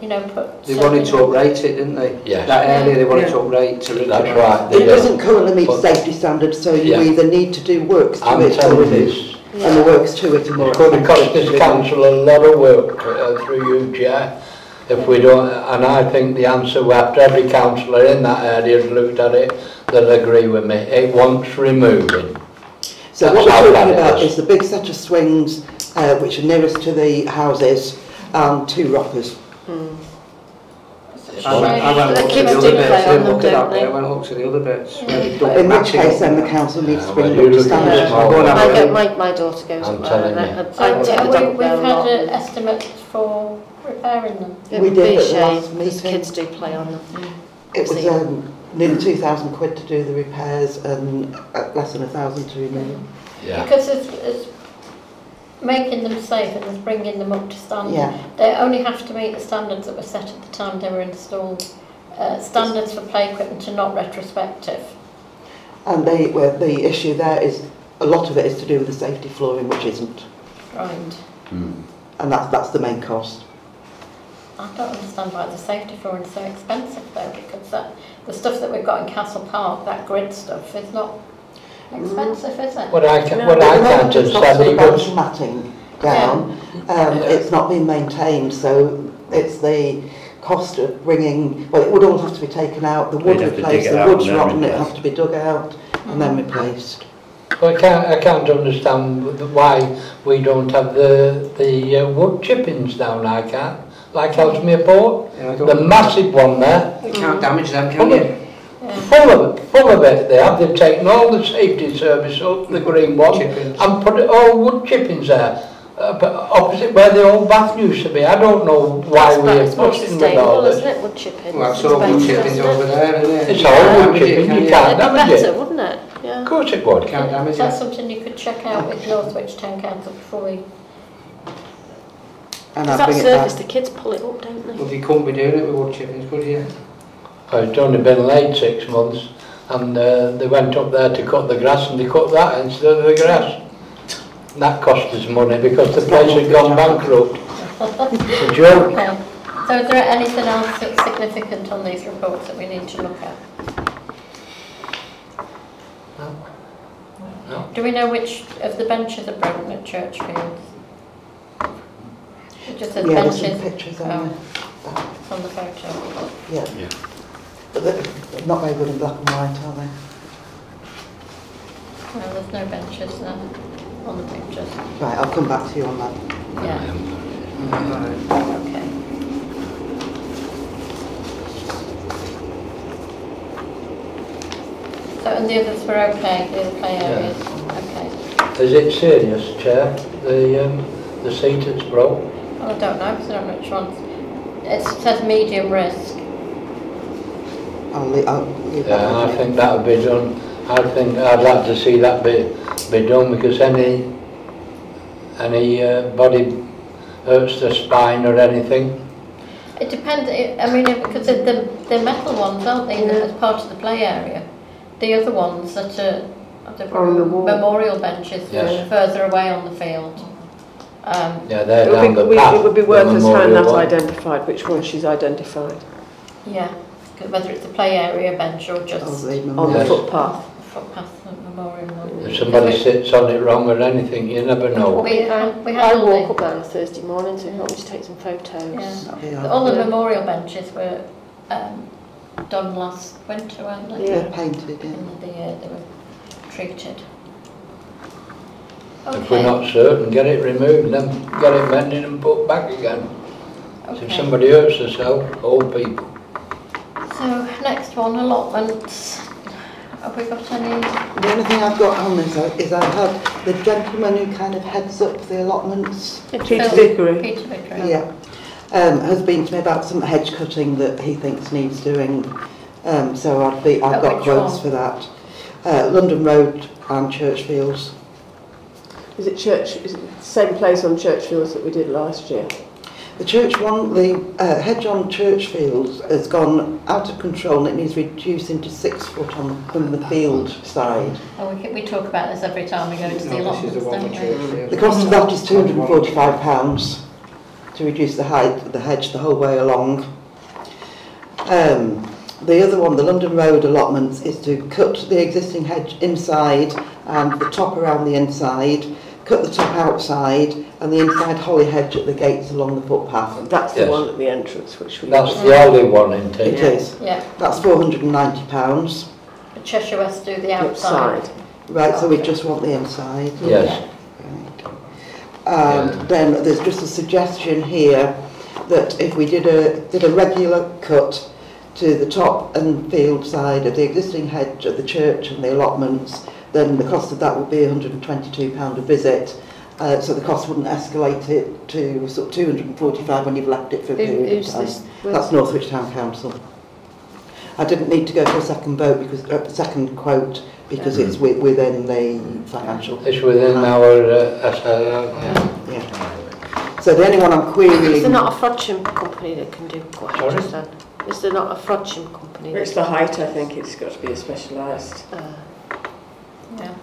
you know, put... They wanted to uprate it, didn't they? Yes. That area they wanted yeah. to uprate. To That's right. They it doesn't currently meet but, safety standards, so you yeah. either need to do works to I'm it or this. Yeah. And the works to it more. It could cost this council a lot of work uh, through UGI if we don't, and I think the answer after every councillor in that area has looked at it, they'll agree with me. It wants removing. So That's what we're talking about is. is the big set of swings uh, which are nearest to the houses and um, two rockers. I went, I went The up to kids the do other bits, play on didn't them, look at don't that bit, they? I went up to the other bits. where they Yeah. don't In which match it. case then the council needs to Yeah, bring well, them you up to look at standard. the small I'll go and one. have I a get, my, my daughter goes I'm up there telling and I, you. I, So I take the uh, dog we, there we've a had lot. an estimate for repairing them. It We would did be a at the shame, last because meeting. kids do play on them. It was See. um, nearly 2,000 quid to do the repairs and uh, less than a thousand to remove. Yeah. Because it's, it's making them safe and bringing them up to standard. Yeah. They only have to meet the standards that were set at the time they were installed. Uh, standards for play equipment are not retrospective. And they, well, the issue there is a lot of it is to do with the safety flooring, which isn't. Right. Mm. And that's, that's the main cost. I don't understand why the safety flooring is so expensive though, because that, the stuff that we've got in Castle Park, that grid stuff, is not expensive, is it? What I, can, no. what I can't understand... It's not matting down. Yeah. Um, it's not been maintained, so it's the cost of bringing... Well, it would all have to be taken out, the wood replaced, the wood's rotten, it'd have to be dug out and then mm-hmm. replaced. Well, I can't, I can't understand why we don't have the, the uh, wood chippings down like that, like Ellesmere Port. Yeah, the massive one there. You can't damage them, can well, you? Full of, it full of it they have. They've taken all the safety service up, the green one, Chippings. and put it all wood chippings there. Uh, but opposite where the old bath used to be. I don't know why That's we better, are it's more pushing with all sustainable, isn't this. it, wood chipping? Well, that's all wood chippings over there, isn't it? It's You all wood damage it, chipping, can you can't It'd be better, it. wouldn't it? Yeah. Of course it would. Can't damage That's it. something you could check out with Northwich Town Council before we... And Because I that bring it surface, the kids pull it up, don't they? Well, you couldn't be doing it with wood chippings, could you? Oh, It's only been late six months and uh, they went up there to cut the grass and they cut that instead of the grass. That cost us money because the place had gone bankrupt. It's a joke. Okay. So is there anything else that's significant on these reports that we need to look at? No. Do we know which of the benches are broken at Churchfields? It just says Yeah, there's some pictures on Oh. there. on the photo. Yeah. Yeah. But they're not very good in black and white, are they? Well, there's no benches there on the pictures. Right, I'll come back to you on that. Yeah, Right. okay. So, and the others were okay, the other play areas? Okay. Is it serious, Chair? The, um, the seat that's broke? Well, I don't know, because I don't know which ones. It says medium risk. I'll leave, I'll leave that Yeah, I with you. think that would be done. I think I'd like to see that be, be done because any, any uh, body hurts the spine or anything. It depends, it- I mean, because they're, the they're metal ones, aren't they, as part of the play area? The other ones that are, the On the wall. memorial benches Yes. are further away on the field. Um, Yeah, they're It down would, the be, we, path. it would be the worth us having memorial that one. identified, which one she's identified, yeah, 'cause whether it's a play area bench or just leave them on the Yes. footpath. footpath and memorial one. If somebody Because sits on it wrong or anything, you never know. We had, we I walk the, up there on a Thursday morning, so if you want me to take some photos. Yeah. That'll be the- all. all the memorial benches were um, done last winter, weren't they? They're painted, yeah. In the year they were treated. If we're not certain, get it removed, then get it mended and put back again. So If somebody hurts themselves, old people. So next one, allotments. Have we got any? The only thing I've got on this is I had the gentleman who kind of heads up the allotments, Peter Phil- Vickery. Peter Vickery. yeah, um, has been to me about some hedge cutting that he thinks needs doing. Um, so I'd be, I've At got which quotes one? for that. Uh, London Road and Churchfields. Is it church? Is it the same place on Churchfields that we did last year? The church, one, the uh, hedge on church fields has gone out of control and it needs reducing to six foot on from the field side. Oh, we, we talk about this every time we go to no, the allotments, don't we? The cost of that is £245 to reduce the height of the hedge the whole way along. Um, the other one, the London Road allotments, is to cut the existing hedge inside and the top around the inside, cut the top outside, and the inside holly hedge at the gates along the footpath. That's the Yes. one at the entrance, which we. That's the only one, isn't It it? is. Yeah, That's £490. the Cheshire West do the outside. outside. Right, so we just want the inside. Yes. And um, then there's just a suggestion here that if we did a did a regular cut to the top and field side of the existing hedge at the church and the allotments, then the cost of that would be £122 a visit. Uh, so the cost wouldn't escalate it to sort of 245 when you've left it for a Who, period of time. this? That's Northwich Town Council. I didn't need to go for a second vote because uh, second quote because it's wi- within the financial. It's within our uh, SLL, yeah. Yeah. So the only one I'm querying. Is there not a Frodsham company that can do Sorry? hedges then? Is there not a Frodsham company? It's the height, I think. It's got to be a specialised. Uh, Yeah.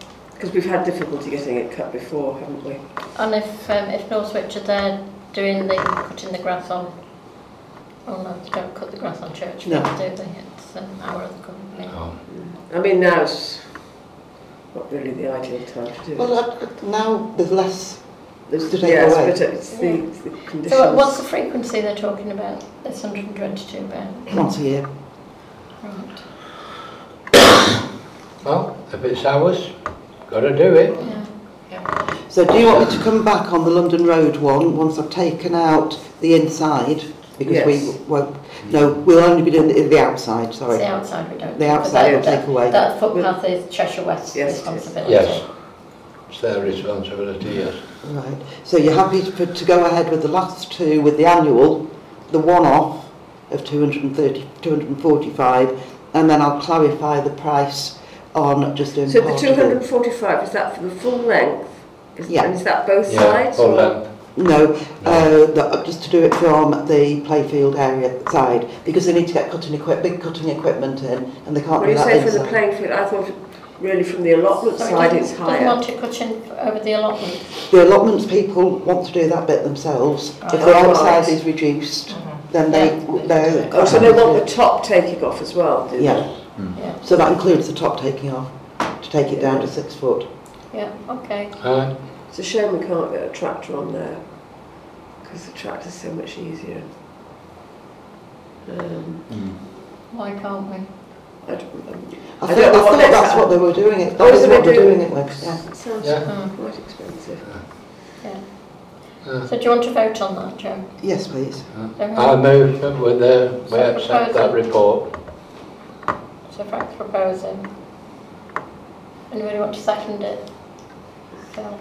Because we've had difficulty getting it cut before, haven't we? And if um, if Northwich are there doing the cutting the grass on, oh no, they don't cut the grass on Church No. Do they? It's um, our other company. Oh. I mean, now's not really the ideal time to do it. Well, uh, now there's less There's, To take yes, away. but it's the, it's the conditions. So what's the frequency they're talking about? This 122 pound. once a year. Right. *coughs* Well, if it's ours, got to do it. Yeah. So do you want me to come back on the London Road one once I've taken out the inside? Because we won't, no, we'll only be doing the, the outside, It's sorry. the outside we don't. The outside we'll take away. That footpath is Cheshire West's Yes, responsibility. Yes. It's their responsibility, yes. Right, so you're happy to, to go ahead with the last two, with the annual, the one-off of 230, 245, and then I'll clarify the price on just doing So the part of it. 245, is that for the full length? Is, Yeah. And is that both Yeah, sides? full or- length. No, uh, the, just to do it from the playfield area side, because they need to get cutting equip, big cutting equipment in, and they can't When do you that say from the inside. playing field, I thought really from the allotment So it side doesn't- it's Doesn't higher. want it cutting over the allotment. The allotments people want to do that bit themselves. If the outside is reduced, then they, Yeah. they're... Oh, so they want the top taking off as well, do they? Yeah, Yeah, so that includes the top taking off, to take it down to six foot. yeah, okay. Right. It's a shame we can't get a tractor on there, because the tractor's so much easier. Um, Why can't we? I don't, um, I, I thought, don't know I thought that's time. what they were doing it. Oh, That is is what they're they're doing doing it with. Yeah. it sounds Yeah. Mm. quite expensive. Uh, So do you want to vote on that, Joe? Yes, please. I move that with the, we accept that proposal. report. So Frank's proposing. Anybody want to second it? So,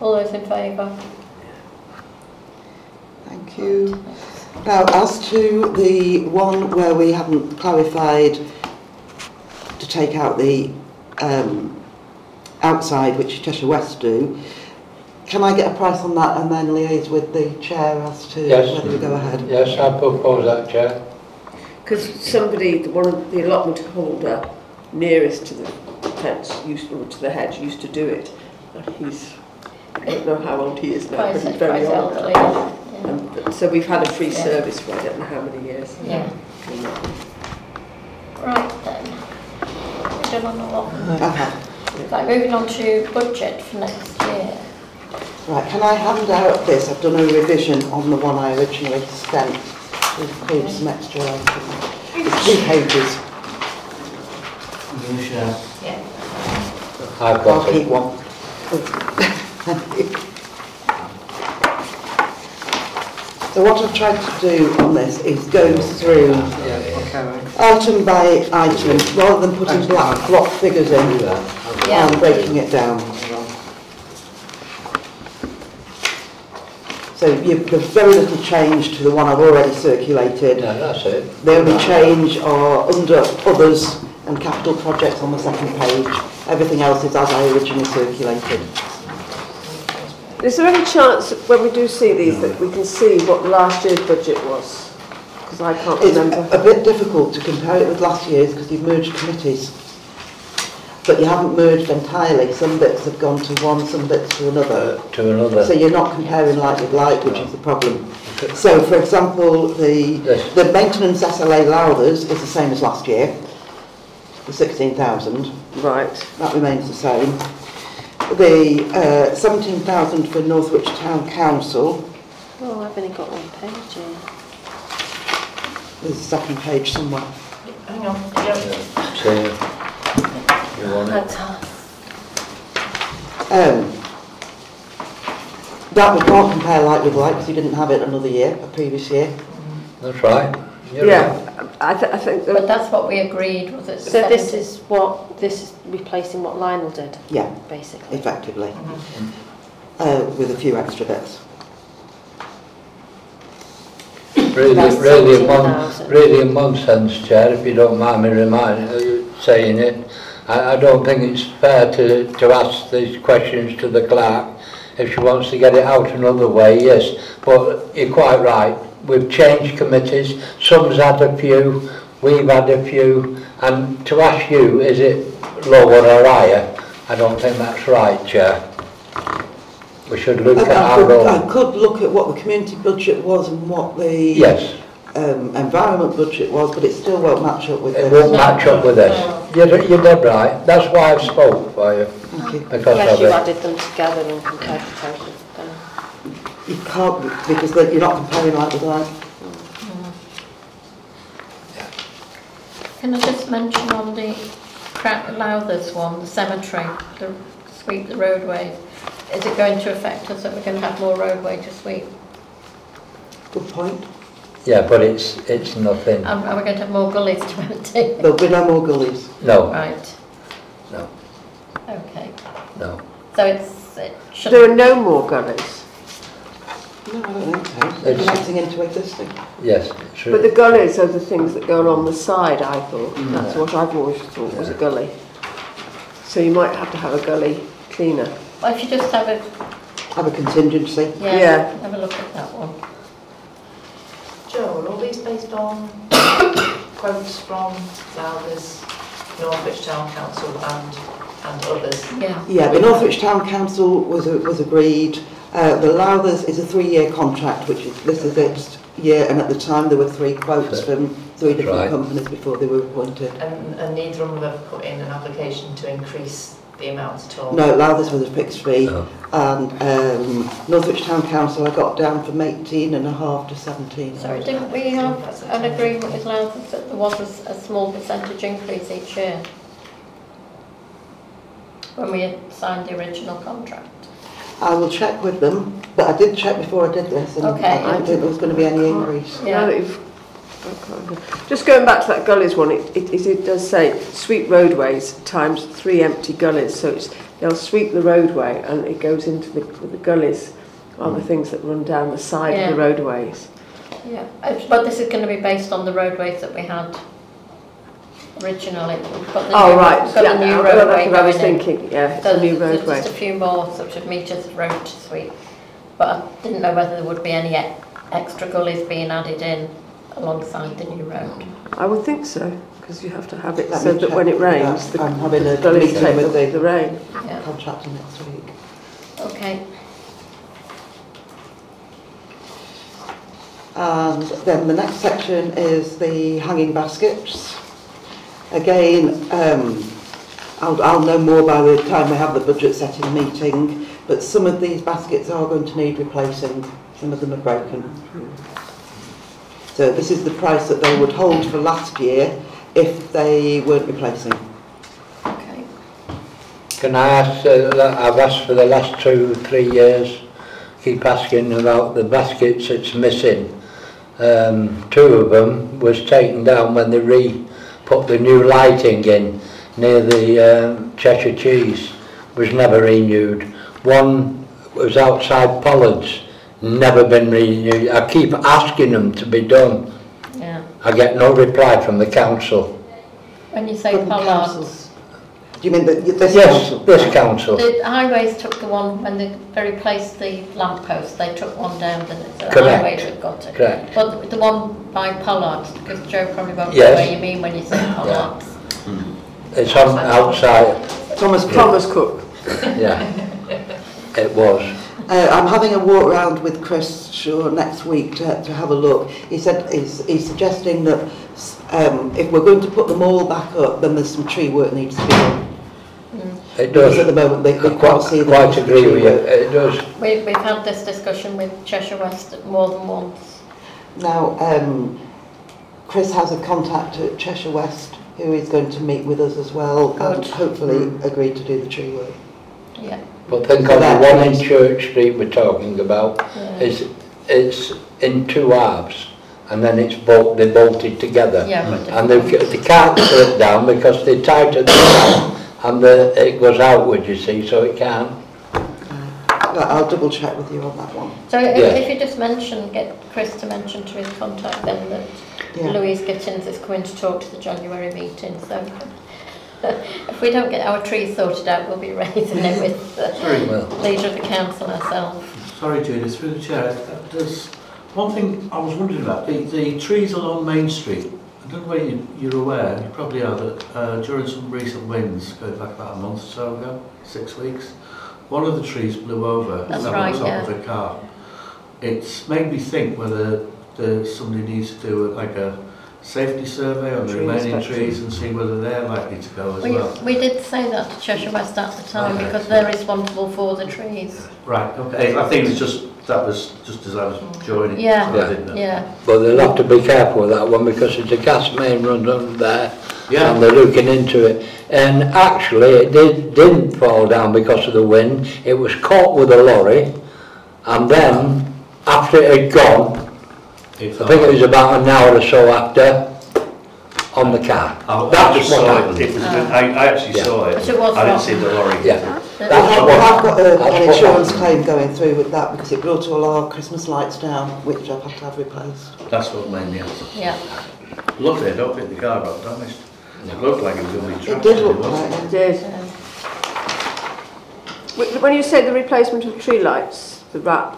all those in favour? Thank you. Now, as to the one where we haven't clarified to take out the um, outside, which Cheshire West do, can I get a price on that and then liaise with the chair as to Yes. whether we go ahead? Yes, I propose that, Chair. Because somebody, the- one of the allotment holder nearest to the fence, used or to the hedge, used to do it. And he's, I don't know how old he is now, Quite, but he's very old. elderly. now. Yeah. And so we've had a free Yeah. service for I don't know how many years. Yeah. Right then. We're done on the lot. Uh-huh. Right, moving on to budget for next year. Right, can I hand out this? I've done a revision on the one I originally sent to include some extra items. It's two pages. You share. Yeah. I've got I'll keep it. one. *laughs* So what I've tried to do on this is go through item by item, rather than putting black block figures in Yeah. and breaking it down. So you, there's very little change to the one I've already circulated. Yeah, that's it. The only change are under others and capital projects on the second page. Everything else is as I originally circulated. Is there any chance when we do see these that we can see what last year's budget was? Because I can't It's remember. a bit difficult to compare it with last year's because you've merged committees. But you haven't merged entirely. Some bits have gone to one, some bits to another. Uh, to another. So you're not comparing like with like, which is the problem. So, for example, the Yes. the maintenance SLA Lowthers is the same as last year, the 16,000. Right. That remains the same. The uh, 17,000 for Northwich Town Council, Oh, I've only got one page here. there's a second page somewhere. Hang on, yeah. See, you want it? That's hard. Um, that we can't compare like with like because you didn't have it another year, a previous year. That's right. You're right. Yeah, I, th- I think But that that's what we agreed, was it? So this 70? is what, this is replacing what Lionel did, Yeah, basically. effectively. Uh, with a few extra bits. Really, That's really, in one, 17,000. really in one sense, Chair, if you don't mind me remind, uh, saying it, I, I don't think it's fair to, to ask these questions to the clerk. If she wants to get it out another way, yes, but you're quite right. We've changed committees, some's had a few, we've had a few, and to ask you, is it lower or higher? I don't think that's right, Chair. We should look I, at I, our could, I could look at what the community budget was and what the Yes. Um, environment budget was, but it still won't match up with It this. won't match up with this. You're, you're dead right. That's why I've spoke for you. Thank you. because Unless of you it. added them together and compared the total. then- You can't, because the- you're not comparing like with like. Can I just mention on the Crack Lowthers one, the cemetery, the sweep the roadways, is it going to affect us that we're going to have more roadway to sweep? Good point. Yeah, but it's, it's nothing, And are we going to have more gullies to empty? There'll be no more gullies. no, Right. No. Okay, no. so it's, it should. There are no more gullies. No, I don't think so. They're It's- Connecting into existing. Yes, it's But the gullies are the things that go along the side, I thought. Mm. That's what I've always thought was a gully. So you might have to have a gully cleaner. Well, if you just have a, Have a contingency. yeah, Yeah. have a look at that one. Joel, all these based on quotes from Lowther's, Northwich Town Council and, and others? Yeah. Yeah, the Northwich Town Council was, was agreed. Uh, the Lowther's is a three-year contract, which is, this is its year, and at the time there were three quotes from three different right. companies before they were appointed. And, and neither of them have put in an application to increase the amount at all? No, Lowthers was a fixed fee, No. and um, Northwich Town Council I got down from 18 and a half to 17. Sorry, didn't we have an agreement with Loudons that there was a small percentage increase each year? When we had signed the original contract? I will check with them, but I did check before I did this, and Okay. I didn't think there was going to be any increase. Now that you've- Just going back to that gullies one, it, it, it does say sweep roadways times three empty gullies. So it's, they'll sweep the roadway and it goes into the, the gullies are the things that run down the side of the roadways. Yeah, Uh, but this is going to be based on the roadways that we had originally. We've got the Oh, new- right. we've got Yeah, the new I- that's what I was going in. thinking. Yeah, it's So a new there's roadway. just a few more sort of metres of road to sweep. But I didn't know whether there would be any extra gullies being added in alongside the new road. I would think so, because you have to have it Let so me that check when it rains, that. the I'm having a gullies meeting take with the, the- the rain. Yeah, Contractor next week. okay. And then the next section is the hanging baskets. Again, um, I'll, I'll know more by the time we have the budget setting meeting, but some of these baskets are going to need replacing. Some of them are broken. So this is the price that they would hold for last year if they weren't replacing. Okay. Can I ask, uh, I've asked for the last two, three years, keep asking about the baskets that's missing. Um, two of them was taken down when they re-put the new lighting in near the um, Cheshire Cheese. was never renewed. One was outside Pollard's never been renewed. I keep asking them to be done. Yeah. I get no reply from the council. When you say pollards. Do you mean that this Yes, council? this council. the highways took the one when they they replaced the lamp post. They took one down, didn't they? So the Correct. highways have got it. Correct. But the one by pollards, because Joe probably won't know Yes. where you mean when you say pollards. It's on outside, Thomas Cook. Thomas Cook. yeah. It was. Uh, I'm having a walk round with Chris Shaw next week to, to have a look. He said he's, he's suggesting that um, if we're going to put them all back up, then there's some tree work needs to be done. It does. Because at the moment they, they quite, see quite agree with you. It does. We've, we've had this discussion with Cheshire West more than once. Now, um, Chris has a contact at Cheshire West who is going to meet with us as well Good. and hopefully mm. agree to do the tree work. Yeah. But think So of the one in Church Street we're talking about. Yeah. It's, it's in two halves and then it's bolt, they're bolted together. Yeah, but And they, they can't put it down because they tighten it down and the, it goes outward, you see, so it can't. But I'll double check with you on that one. So if, Yeah. if you just mention, get Chris to mention to his contact then that Yeah. Louise Gittins is coming to talk to the January meeting, so if we don't get our trees sorted out, we'll be raising it with the Sorry. Well, leader of the council ourselves. Sorry, Judith, through the chair, uh, there's one thing I was wondering about, the, the trees along Main Street. I don't know whether you- you're aware, you probably are, that uh, during some recent winds, going back about a month or so ago, six weeks, one of the trees blew over That's fell right, on top yeah. of a car. It's made me think whether the, somebody needs to do a- like a, safety survey on the Tree remaining inspection. trees and see whether they're likely to go as We, well? we did say that to Cheshire West at the time Okay. because they're responsible for the trees. Right, okay, I think it's just, that was just as I was joining. Yeah. so I didn't know. Yeah, But they'll have to be careful with that one because it's a gas main runs under there Yeah. and they're looking into it. And actually, it did, didn't fall down because of the wind. It was caught with a lorry and then, after it had gone, It's I think it was about an hour or so after, on the car. Oh, I, I That's just what saw happened. it, it was, I, I actually Yeah. saw it. But it was I didn't wrong. see the lorry. Yeah, We that's have, what, we have got a, uh, that's an what insurance happened. claim going through with that because it brought all our Christmas lights down, which I've had to have replaced. That's what made me ask. yeah. Luckily, I don't think the car got damaged. It looked like it was going to be It trapped. did look wasn't like It it. did. Wh- When you say the replacement of tree lights, the wrap,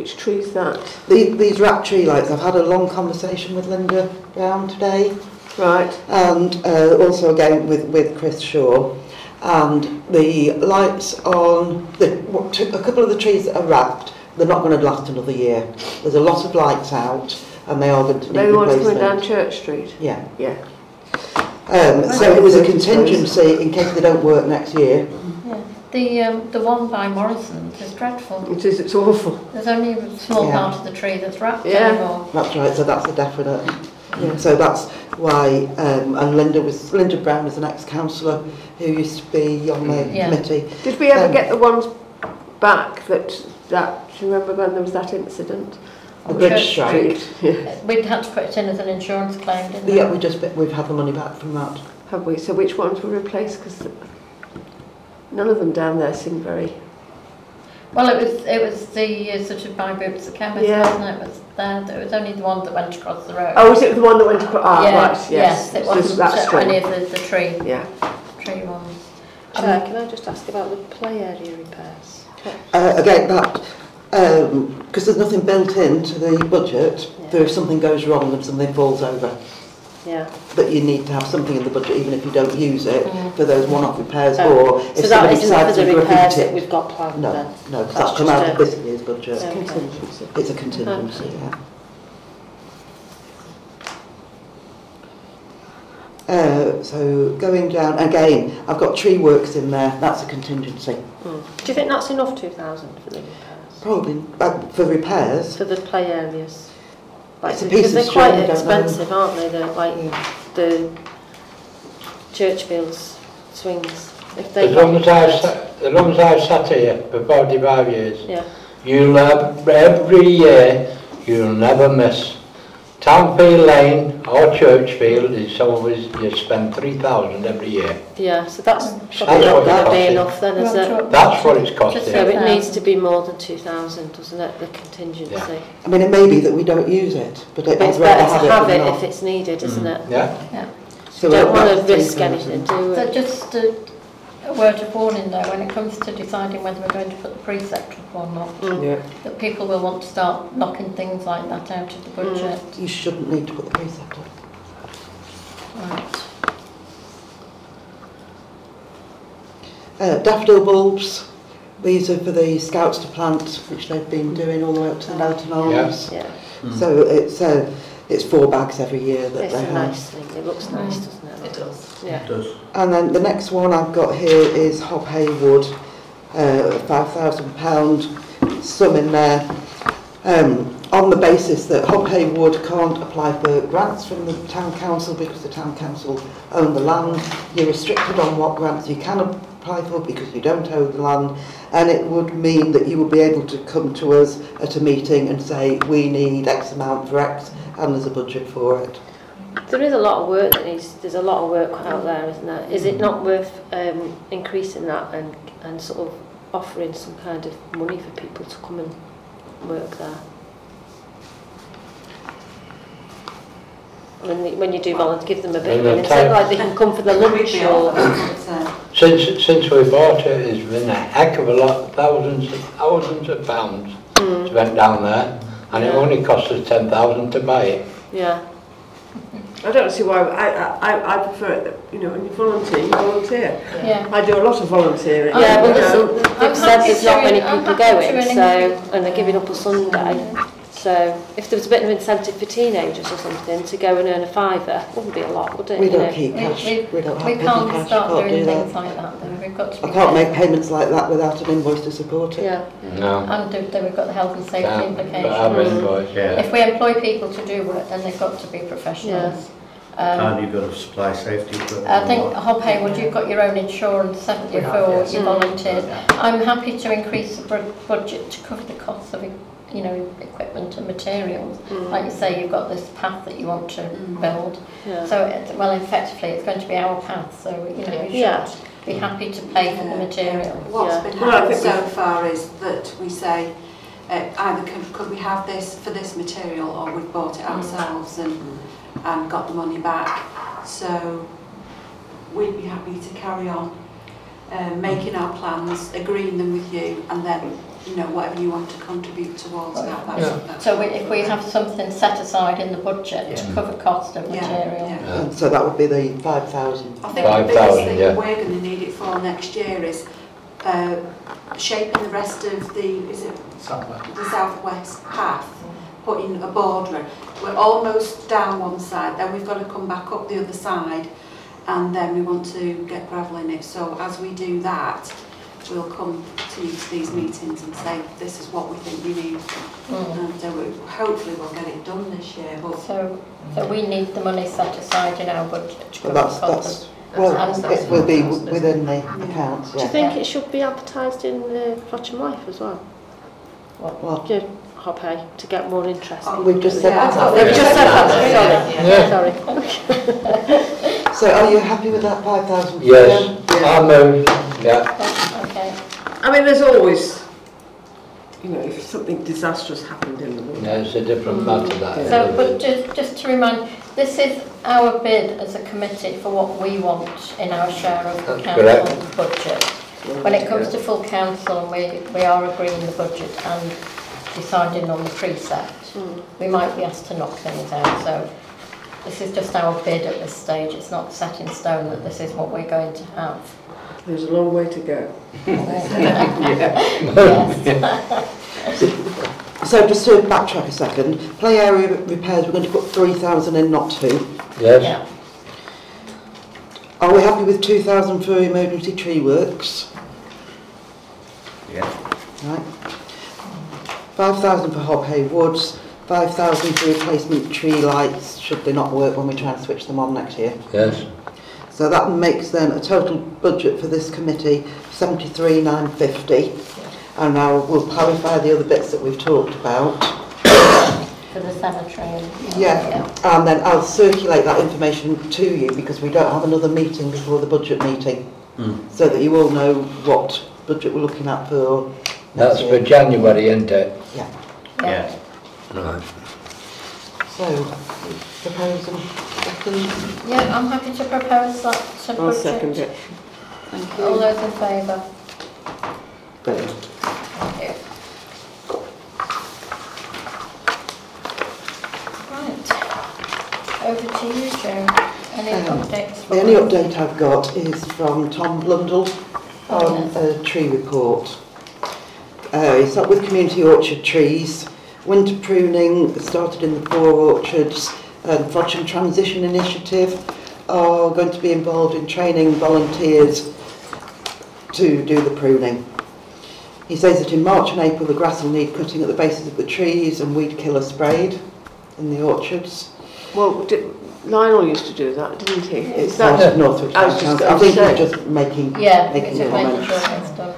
which tree's that? The, these wrap tree lights, I've had a long conversation with Linda Brown today. Right. And uh, also again with, with Chris Shaw. And the lights on the, a couple of the trees that are wrapped, they're not going to last another year. There's a lot of lights out and they are going to need They want to down Church Street? Yeah. Yeah. Um, so it was a contingency in case they don't work next year. Yeah. The, um, the one by Morrison is dreadful. It is, it's awful. There's only a small Yeah. part of the tree that's wrapped Yeah. anymore. That's right, so that's a definite. Yeah. So that's why, um, and Linda was, Linda Brown is an ex-councillor who used to be on the Yeah. committee. Did we ever Um, get the ones back that, that, do you remember when there was that incident? The bridge Church strike. Yeah. We'd had to put it in as an insurance claim, didn't we? Yeah, we just, we've had the money back from that. Have we? So which ones were replaced? Because none of them down there seem very. Well, it was it was the uh, sort of my boots the chemist yeah. wasn't it? it? Was there? It was only the one that went across the road. Oh, was it the one that went across? Ah, yeah. right. Yes, yes it wasn't that any of the, the tree. Yeah, tree ones. Chair, um, can I just ask about the play area repairs? Uh, again, that because um, there's nothing built into the budget. Yeah. So if something goes wrong and something falls over, Yeah. that you need to have something in the budget, even if you don't use it, Mm. for those one-off repairs, Oh, or if So somebody decides to repeat it. we've got planned No, then? no, because That's that's come out a- of this year's budget. It's Okay. contingency. It's a contingency, yeah. Uh, so going down again, I've got tree works in there. That's a contingency. Mm. Do you think that's enough, 2,000 for the repairs? Probably uh, for repairs. For the play areas? Like, it's a because piece they're quite expensive, aren't they? They're like mm. the church bills, swings. If they as, long as, I've sat, as long as I've sat here for 45 years, yeah. you'll have every year, you'll never miss Townfield Lane, or Churchfield is always, you spend 3,000 every year. Yeah, so that's probably that's not going to be enough then, is it? That's what it's costing. So it needs to be more than 2,000, doesn't it, the contingency? Yeah. I mean, it may be that we don't use it, but, it, but it's better to have, have it, it if it's needed, isn't mm. it? Yeah. yeah. So you don't want to risk anything, do we? So just to word of warning though, when it comes to deciding whether we're going to put the precept up or not, Mm. Yeah. that people will want to start knocking things like that out of the budget. You shouldn't need to put the precept up. Right. Uh, daffodil bulbs. These are for the scouts to plant, which they've been doing all the way up to the Melton Arms. Yeah, So it's uh, it's four bags every year that it's they a have. nice thing. It looks nice, Mm. doesn't It it? does. Yeah. It does. And then the next one I've got here is Hob Hey Wood, uh, £5,000 sum in there, um, on the basis that Hob Hey Wood can't apply for grants from the town council because the town council own the land. You're restricted on what grants you can apply for because you don't own the land, and it would mean that you would be able to come to us at a meeting and say, we need X amount for X, and there's a budget for it. There is a lot of work that needs, there's a lot of work out there, isn't there? Is it not worth um, increasing that and, and sort of offering some kind of money for people to come and work there? When, they, when you do volunteer, give them a bit of And the money, so time- like they can come for the lunch or... Since, since we bought it, it's been a heck of a lot, thousands, thousands of pounds Mm, spent down there, and it only cost us 10,000 to buy it. yeah, I don't see why. I I I prefer it. That, you know, when you volunteer, you volunteer. Yeah. I do a lot of volunteering. Yeah. Well, you know. they've said there's not many people going, so and they're giving up a Sunday. So if there was a bit of incentive for teenagers or something to go and earn a fiver, wouldn't be a lot, would it? We you don't know? keep We, cash, we, we don't have we can't cash, start can't doing do things that. like that though. We've got to I can't make payments like that without an invoice to support it. Yeah. No. And do- then we've got the health and safety Can't, implications. but have invoice, yeah. If we employ people to do work, then they've got to be professionals. Um, And you've got to supply safety equipment. I think Hob Hey Wood, you've got your own insurance, haven't you, for yes. your Mm. volunteers. I'm happy to increase the budget to cover the costs of, you know, equipment and materials. Like you say, you've got this path that you want to Mm. build. Yeah. So, it, well, effectively, it's going to be our path, so, you know, you should Yeah. be happy to pay for the material. What's Yeah. been happening think so far is that we say uh, either could, could we have this for this material or we've bought it ourselves and, and got the money back. So we'd be happy to carry on uh, making our plans, agreeing them with you and then, you know, whatever you want to contribute towards that. That's, Yeah. that's So we, if we have something set aside in the budget to cover cost of Yeah, material. yeah. Yeah. And so that would be the 5,000. I think the 5,000, biggest thing yeah. we're going to need it for next year is uh, shaping the rest of the, is it Southwest. the southwest path, putting a border. We're almost down one side, then we've got to come back up the other side, and then we want to get gravel in it. So as we do that, we'll come to you to these meetings and say, this is what we think we need. Mm. And uh, we, hopefully we'll get it done this year, but So, so we need the money set aside in our budget to But cover the that's, that's, well, that's- it will be within the accounts, Do you yeah. think it should be advertised in uh, Fletch and Life as well? Well, Yeah, Hob Hey to get more interest. Oh, we've just said Yeah, that. We've just said that, Yeah. sorry. Sorry. *laughs* So are you happy with that 5,000? Yes, Yeah. I move, yeah. I mean, there's always, you know, if something disastrous happened in the world. Yeah, it's a different mm. matter that. Yeah. So, but just, just to remind, this is our bid as a committee for what we want in our share of the That's council correct. budget. When it comes yeah. to full council, we, we are agreeing the budget and deciding on the precept. Mm. We might be asked to knock things out, so this is just our bid at this stage. It's not set in stone that this is what we're going to have. There's a long way to go. Yes. *laughs* So just to backtrack a second, play area repairs, we're going to put 3,000 in, not 2. Yes, Yeah, Are we happy with 2,000 for emergency tree works? Yeah. Right. 5,000 for Hob Hey Woods, 5,000 for replacement tree lights, should they not work when we try and switch them on next year. yes, So that makes then a total budget for this committee 73,950. And now we'll clarify the other bits that we've talked about. for the cemetery and... Yeah. And then I'll circulate that information to you because we don't have another meeting before the budget meeting. Mm. So that you all know what budget we're looking at for next that's for. January, isn't it? Yeah. Yeah. Right. So, proposal, second. Yeah, I'm happy to propose that to I'll budget. second it. Thank All you. those in favour? Brilliant. Thank you. Right. Over to you, Joe. Any Um, updates? The only update I've got is from Tom Blundell Oh, on yes. a tree report. Uh, it's up with community orchard trees. Winter pruning started in the four orchards. Um, Frodsham Transition Initiative are going to be involved in training volunteers to do the pruning. He says that in March and April the grass will need cutting at the bases of the trees and weed killer sprayed in the orchards. Well, did, Lionel used to do that, didn't he? It's that- part of Northwich I was just Council. I think to he's just making, Yeah, making comments. sure.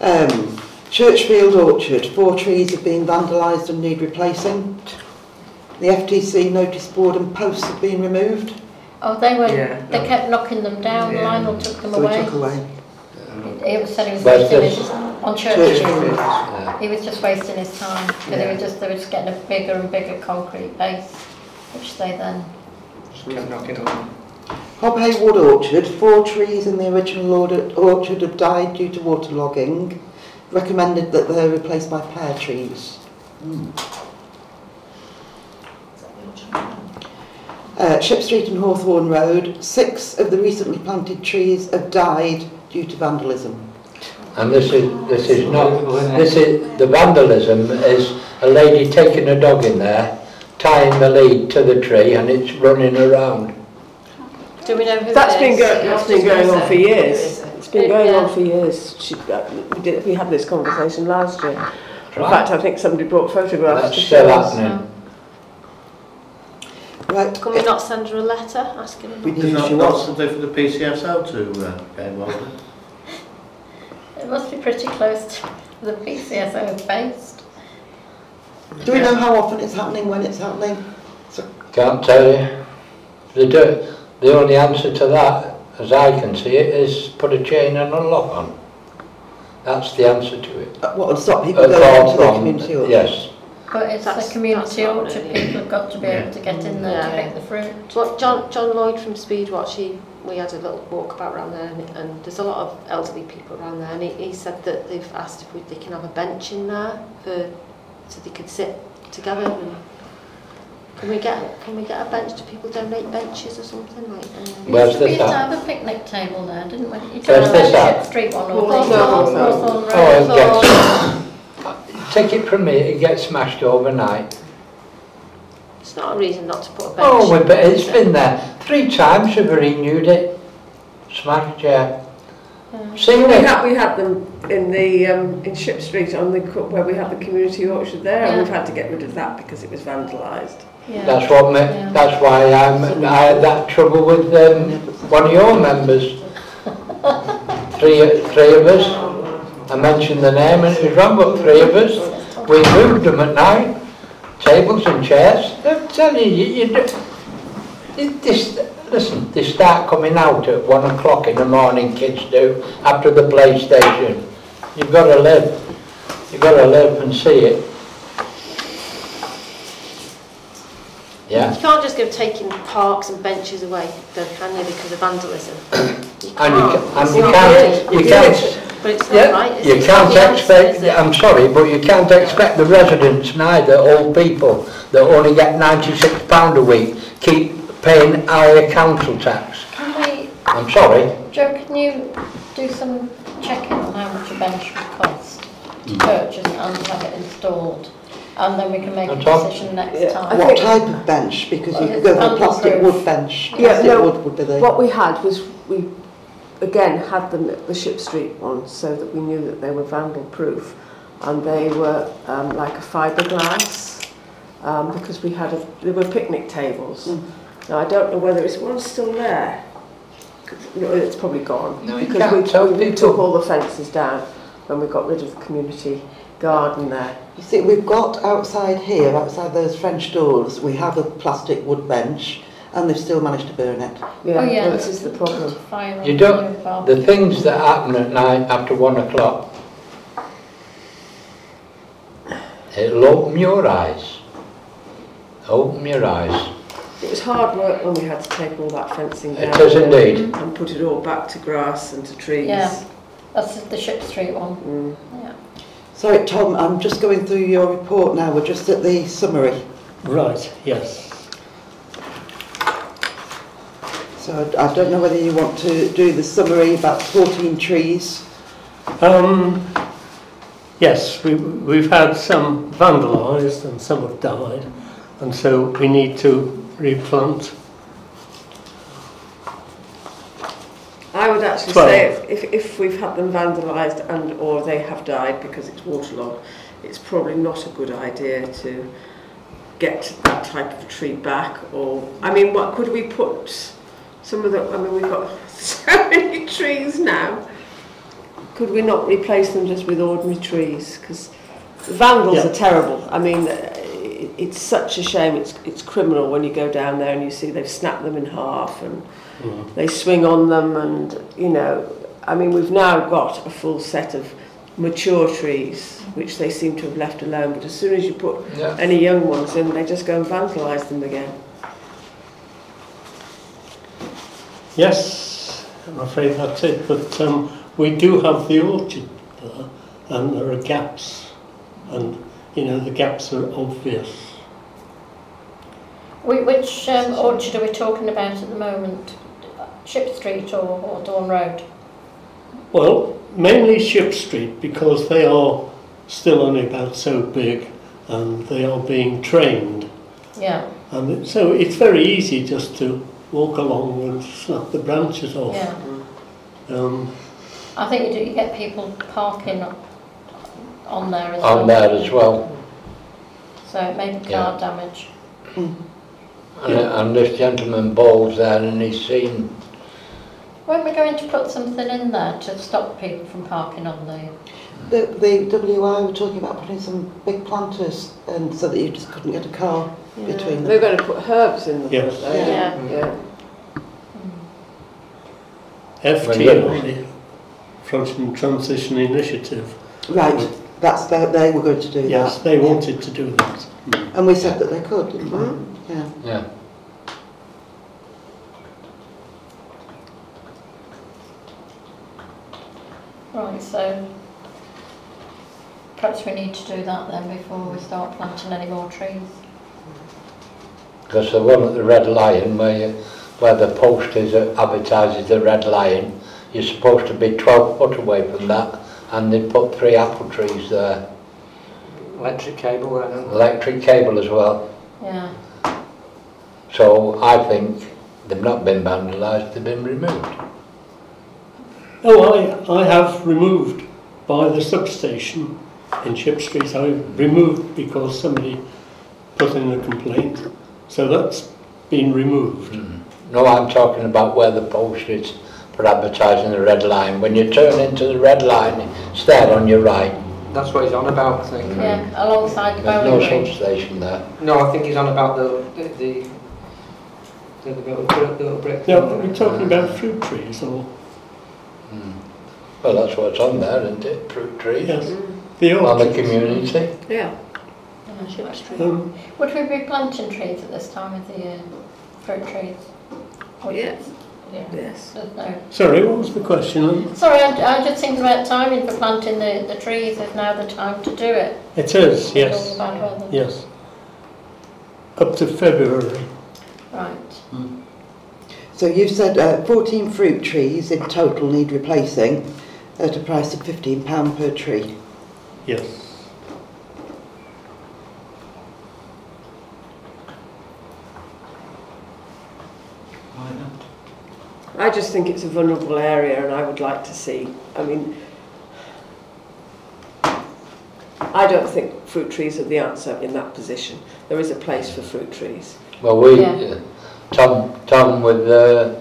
Um, Churchfield Orchard, four trees have been vandalised and need replacing. The FTC notice board and posts have been removed, Oh, they were, Yeah. they kept knocking them down, Yeah. Lionel took them so we away. took away. He was said he was But wasting this- his, on church Church Street. Yeah. He was just wasting his time, because they were just, they were just getting a bigger and bigger concrete base, which they then, Just kept knocking on. Hob Hey Wood Orchard, four trees in the original order- orchard have died due to waterlogging. Recommended that they're replaced by pear trees. Hmm. Uh, Ship Street and Hawthorne Road, six of the recently planted trees have died due to vandalism. And this is, this is not, this is, the vandalism is a lady taking a dog in there, tying the lead to the tree and it's running around. Do we know who that's been, go that's been going on for years. It's been going yeah. on for years. She, uh, we, did, we had this conversation last year. Right. In fact, I think somebody brought photographs. That's to still happening. Us. Happening. Right, Can we not send her a letter asking her? we There's need not, she not was. something for the PCSO to uh, get involved in. It must be pretty close to the PCSO is based. Do we know how often it's happening, when it's happening? Can't tell you. The, do- the only answer to that, as I can see it, is put a chain and a lock on. That's the answer to it. Uh, What would stop people going into the from- community hall? Yes. But it's That's- the community that's orchard, really- people have got to be able to get in there to pick the fruit. What John John Lloyd from Speedwatch, he we had a little walk about around there, and, and there's a lot of elderly people around there, and he, he said that they've asked if we, they can have a bench in there for so they could sit together. And can we get can we get a bench? Do people donate benches or something like? Um, Where's we used to have a picnic table there, didn't we? You Where's took this a at? Ship Street one or Hawthorne. Oh, Road. gets, take it from me, it gets smashed overnight. It's not a reason not to put a bench. Oh, we in, bet it's is been there three times we've renewed it. Smashed, yeah. Seen We it? had, we had them in the um, in Ship Street on the where we had the community orchard there, and we've had to get rid of that because it was vandalised. Yeah. That's what me, Yeah. that's why I'm, I had that trouble with um, one of your members. *laughs* Three, three of us. I mentioned the name and it was wrong, three of us. We moved them at night, tables and chairs. I'm telling you, you do, this, listen, they start coming out at one o'clock in the morning, kids do, after the PlayStation. You've got to live, you've got to live and see it. Yeah. You can't just go taking parks and benches away, though, can you, because of vandalism? You *coughs* can't. And you, ca oh, and you can't. You can't. But it's yeah. not right. You can't expect, answer, I'm sorry, but you can't expect the residents, neither old people, that only get £96 a week, keep paying higher council tax. Can we, I'm sorry. Joe, can you do some checking on how much a bench would cost to mm. purchase and have it installed? And then we can make a On top? decision next Yeah, time. What type of bench? Because you could go for a plastic proof. wood bench. Yeah, Plastic no, wood would be the... What we had was we again had them at the Ship Street one so that we knew that they were vandal proof and they were um, like a fiberglass um, because we had a, they were picnic tables. Mm. Now I don't know whether it's one still there. No, it's probably gone No, you because can't we, tell we, we people. took all the fences down when we got rid of the community garden there. You see, we've got outside here, outside those French doors, we have a plastic wood bench and they've still managed to burn it. Yeah, Oh, yeah. this is the problem. Fire You don't- the the things that happen at night after one o'clock, it'll open your eyes. Open your eyes. It was hard work when we had to take all that fencing down. It is indeed. And put it all back to grass and to trees. Yeah. That's the Ship Street one. Mm. Yeah. Sorry, Tom, I'm just going through your report now. We're just at the summary. Right, yes. So I don't know whether you want to do the summary about 14 trees. Um, yes, we, we've had some vandalised and some have died, and so we need to replant. I would actually Twelve. say if, if, if we've had them vandalised and or they have died because it's waterlogged, it's probably not a good idea to get that type of tree back or I mean what could we put some of the I mean we've got *laughs* so many trees now could we not replace them just with ordinary trees because vandals Yeah. are terrible I mean uh, it's such a shame it's it's criminal when you go down there and you see they've snapped them in half and Mm. they swing on them and you know I mean we've now got a full set of mature trees which they seem to have left alone but as soon as you put Yeah. any young ones in they just go and vandalise them again Yes, I'm afraid that's it, but um, we do have the orchard there, and there are gaps, and you know the gaps are obvious. Whi- Which um, orchard are we talking about at the moment? Ship Street or Hawthorne Road? Well, mainly Ship Street because they are still only about so big and they are being trained. Yeah, And it- so it's very easy just to walk along and snap the branches off. yeah. Um, I think you do, you get people parking on- on there as well. On there as well. So it may be car damage. And, and this gentleman bowls there and he's seen, Weren't we going to put something in there to stop people from parking on the... The, the WI were talking about putting some big planters and so that you just couldn't get a car between them. They're going to put herbs in them. Yes. aren't? Yeah. Yeah. FTI, the Frodsham Transition Initiative, Right, that's, they, they were going to do yes, that. they wanted to do that. And we said that they could, didn't we? Mm-hmm. Yeah. yeah. Right, so perhaps we need to do that then before we start planting any more trees. Because the one at the Red Lion, where, you, where the post is that advertises the Red Lion, you're supposed to be 12 foot away from that, and they put three apple trees there. Electric cable, I don't. Electric cable as well. Yeah, So I think they've not been vandalised, they've been removed. Oh, I, I have removed by the substation in Ship Street, I removed because somebody put in a complaint. So that's been removed. Hmm. No, I'm talking about where the post is for advertising the Red Lion. When you turn into the Red Lion, it's there on your right. That's what he's on about, I think. yeah, alongside the There's no bowling green. substation there. No, I think he's on about the the the, the, the little, brick- the little brick. Now, are we talking about fruit trees or? Hmm. Well, that's what's on there, isn't it? Fruit trees. Yes. The On the community. Yeah. Yeah, Ship Street. Um, Would we be planting trees at this time of the year? Fruit trees? Or- Yes. Yeah. Yes. No sorry, what was the question? Sorry, I, I just think about timing for planting the, the trees, is now the time to do it. It is, yes, the bad weather. yes. Up to February. Right. So you've said uh, 14 fruit trees in total need replacing at a price of £15 per tree. Yes. I just think it's a vulnerable area and I would like to see, I mean, I don't think fruit trees are the answer in that position. There is a place for fruit trees. Well, we, Yeah. Tom, Tom with, uh,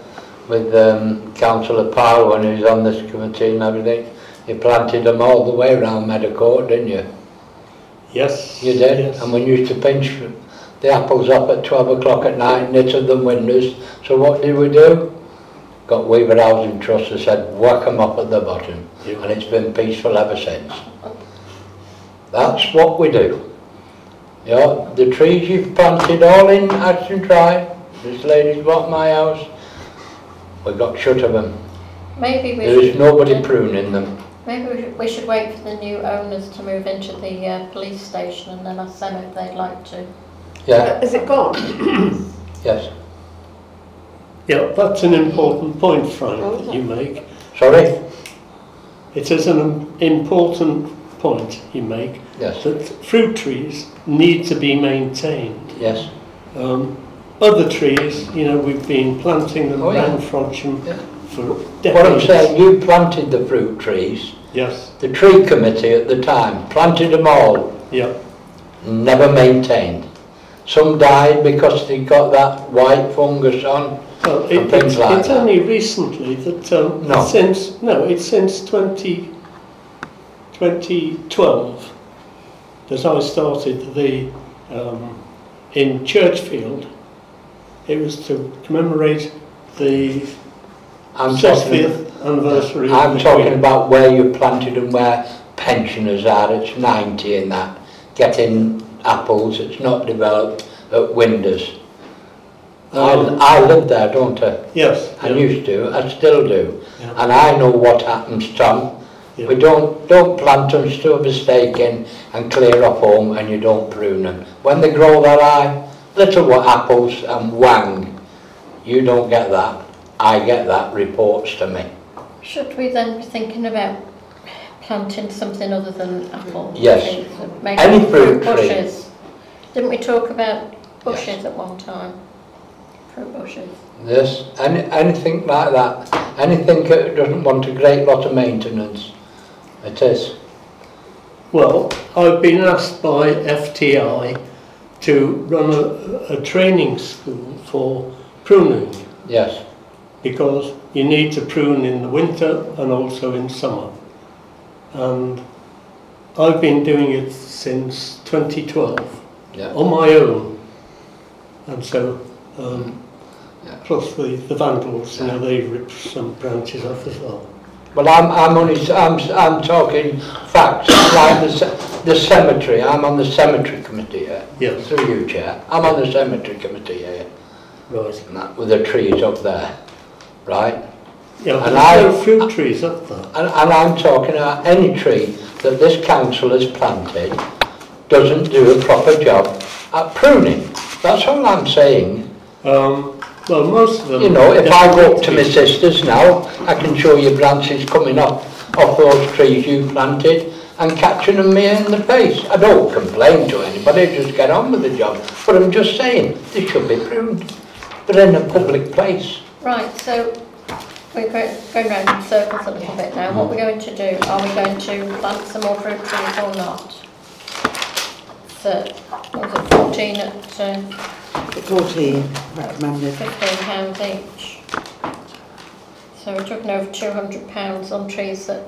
with um, Councillor Powell when he was on this committee and everything, you planted them all the way around Meadowcourt, didn't you? Yes. You did, Yes. and we used to pinch the apples up at 12 o'clock at night, and knitted them windows. So what did we do? Got Weaver Housing Trust and said, whack 'em up at the bottom. Yeah. And it's been peaceful ever since. That's what we do. Yeah, the trees you've planted all in Ashton Drive, this lady's bought my house, We've got shut of them. Maybe we There is should, nobody pruning them. maybe we should, we should wait for the new owners to move into the uh, police station and then ask them if they'd like to. Yeah, Has it gone? *coughs* yes. Yeah, that's an important point, Frank, Oh, that you make. Sorry? It is an important point you make Yes, that fruit trees need to be maintained. yes. Um, other trees, you know, we've been planting them Oh, yeah. around Frodsham Yeah. for What I'm saying, you planted the fruit trees, Yes, the tree committee at the time planted them all, yeah, never maintained. Some died because they got that white fungus on. well, And it, things it's, like it's that. only recently that um, No. since, no, it's since 20, 2012 that I started the, um, in Churchfield, It was to commemorate the I'm 60th anniversary. I'm talking Queen. about where you planted and where pensioners are. It's 90 in that. Getting apples, it's not developed at Winders. Um, I, I lived there, don't I? Yes. I yeah. used to, I still do. Yeah. And I know what happens, Tom. Yeah. We don't, don't plant them, still mistaken, and clear off home, and you don't prune them. When they grow, they're high. Little what apples and um, wang, you don't get that. I get that, reports to me. Should we then be thinking about planting something other than apple Yes. trees? Maybe Any fruit tree. bushes. Didn't we talk about bushes at one time? Fruit bushes. Yes, any, anything like that. Anything that doesn't want a great lot of maintenance. It is. Well, I've been asked by FTI to run a, a training school for pruning. Yes. Because you need to prune in the winter and also in summer. And I've been doing it since 2012 yeah. on my own. And so, um, yeah. plus the, the vandals, yeah. you know, they ripped some branches off as well. Well, I'm, I'm only, I'm, I'm talking facts, like the, the cemetery, I'm on the cemetery committee here. Yes. Through you, Chair. I'm on the cemetery committee here, Right. and that, with the trees up there, right? Yeah, And there's I- no fruit trees up there. And, and I'm talking about any tree that this council has planted doesn't do a proper job at pruning. That's all I'm saying. Um, well, most of them. You know, if I go up to my sisters now, I can show you branches coming off, off those trees you planted and catching them me in the face. I don't complain to anybody, just get on with the job. But I'm just saying, they should be pruned. They're in a public place. Right, so we're go- going round in circles a little bit now. What we're going to do, are we going to plant some more fruit trees or not? So, what was it, 14 at uh, 14 recommended. 15 pounds each? So we're talking over 200 pounds on trees that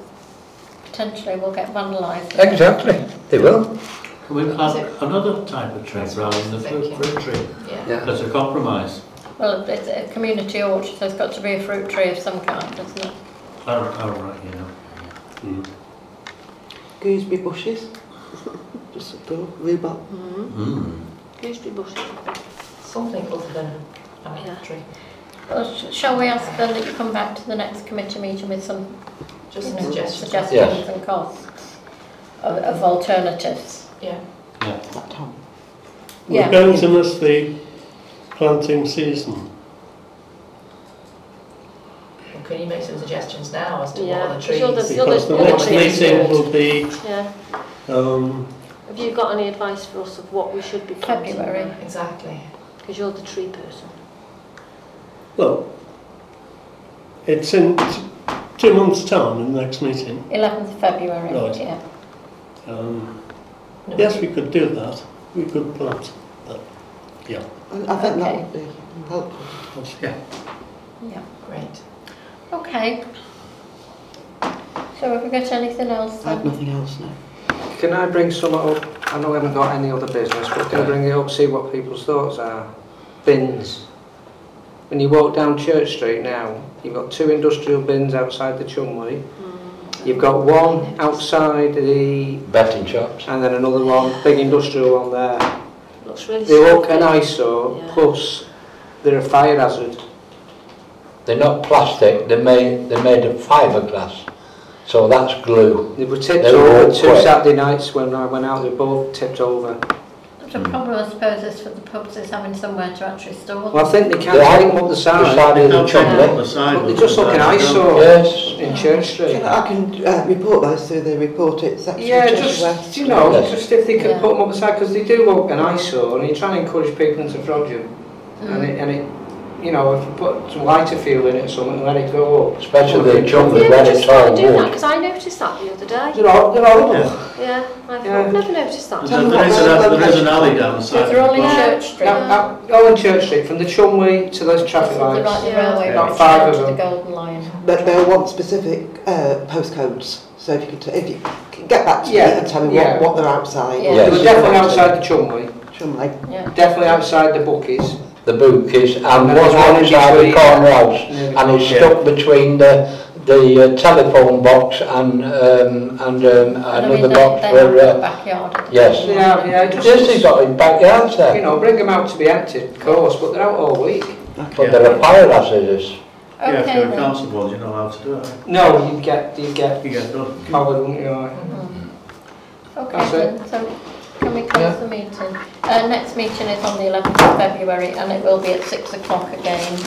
potentially will get vandalised. Exactly, they will. Can we plant another type of tree rather than the fruit, fruit tree? Yeah. That's a compromise. Well, it's a community orchard, so it's got to be a fruit tree of some kind, doesn't it? Oh, oh right, yeah. Gooseberry bushes. *laughs* Just a go, rhubarb. Mm. Gooseberry bushes. Something other than a Yeah. tree. Well, sh- shall we ask then that you come back to the next committee meeting with some Just you know, suggestions. suggestions Yes. and costs of, of alternatives? Yeah. Yeah. That Tom. Yeah. We're going to miss the planting season. Well, can you make some suggestions now as to Yeah, what are the 'cause trees? you're the- you're Because the you're next meeting will be, Yeah. um, Have you got any advice for us of what we should be planting? February. Exactly. Because you're the tree person. well, it's in t- two months' time in the next meeting. 11th of February, Right. yeah. Um, No. yes, we could do that. We could plant that. Yeah. I think that would be helpful. Yeah. Yeah. Great. Okay. So have we got anything else I have nothing else now. Can I bring some up? I know we haven't got any other business, but can I bring it up, see what people's thoughts are? Bins. When you walk down Church Street now, You've got two industrial bins outside the Chumley. Mm. You've got one outside the... Betting shops. And then another one, big industrial one there. Looks really They look an eyesore, yeah. plus they're a fire hazard. They're not plastic, they're made, they're made of fiberglass, So that's glue. They were tipped they were over two quick. Saturday nights when I went out, they both tipped over. The problem, I suppose, is for the pubs is having somewhere to actually store them. Well, I think they can't yeah. hang them up the side. The side of the chimney. The side they just look an eyesore yes. in Church Street. You know, I can uh, report those through the report it section. Yeah, just, West. you know, yes. just if they can yeah. put them up the side, because they do look an eyesore, and you try and encourage people into fraud. Mm. And, it, and it you know, if you put some lighter fuel in it or something and let it go up. Especially the jump that let it try and do that because I noticed that the other day. They're, all, they're horrible. Yeah, yeah I've yeah. never noticed that. There, there, is, an, there is an alley down the side. They're all in Church Street. Now, now, all in Church Street, from the Chumley to those traffic lights. Right, yeah. railway about five of them. The Golden Lion. But they'll want specific uh, postcodes. So if you could, t- if you can get back to yeah. me and tell me yeah. what, what they're outside. Yeah. Yes. were definitely outside the Chumley. Chumley. Yeah. Definitely outside the bookies. The bookies and And one there's one in outside the between. corner house. near And it's Yeah. stuck between the, the uh, telephone box and, um, and um, And I mean, another box they for, have got a uh, backyard. yes. Yeah, yeah, just, yes, he's got in backyards there. you know, bring them out to be emptied, of course, but they're out all week. But they're a fire hazardous. Yeah, if you're a then. council board, you're not allowed to do it. No, you get, you get You get done. covered, wouldn't you? like? Okay That's then, so can we close yeah. the meeting? Uh, next meeting is on the 11th of February and it will be at 6 o'clock again.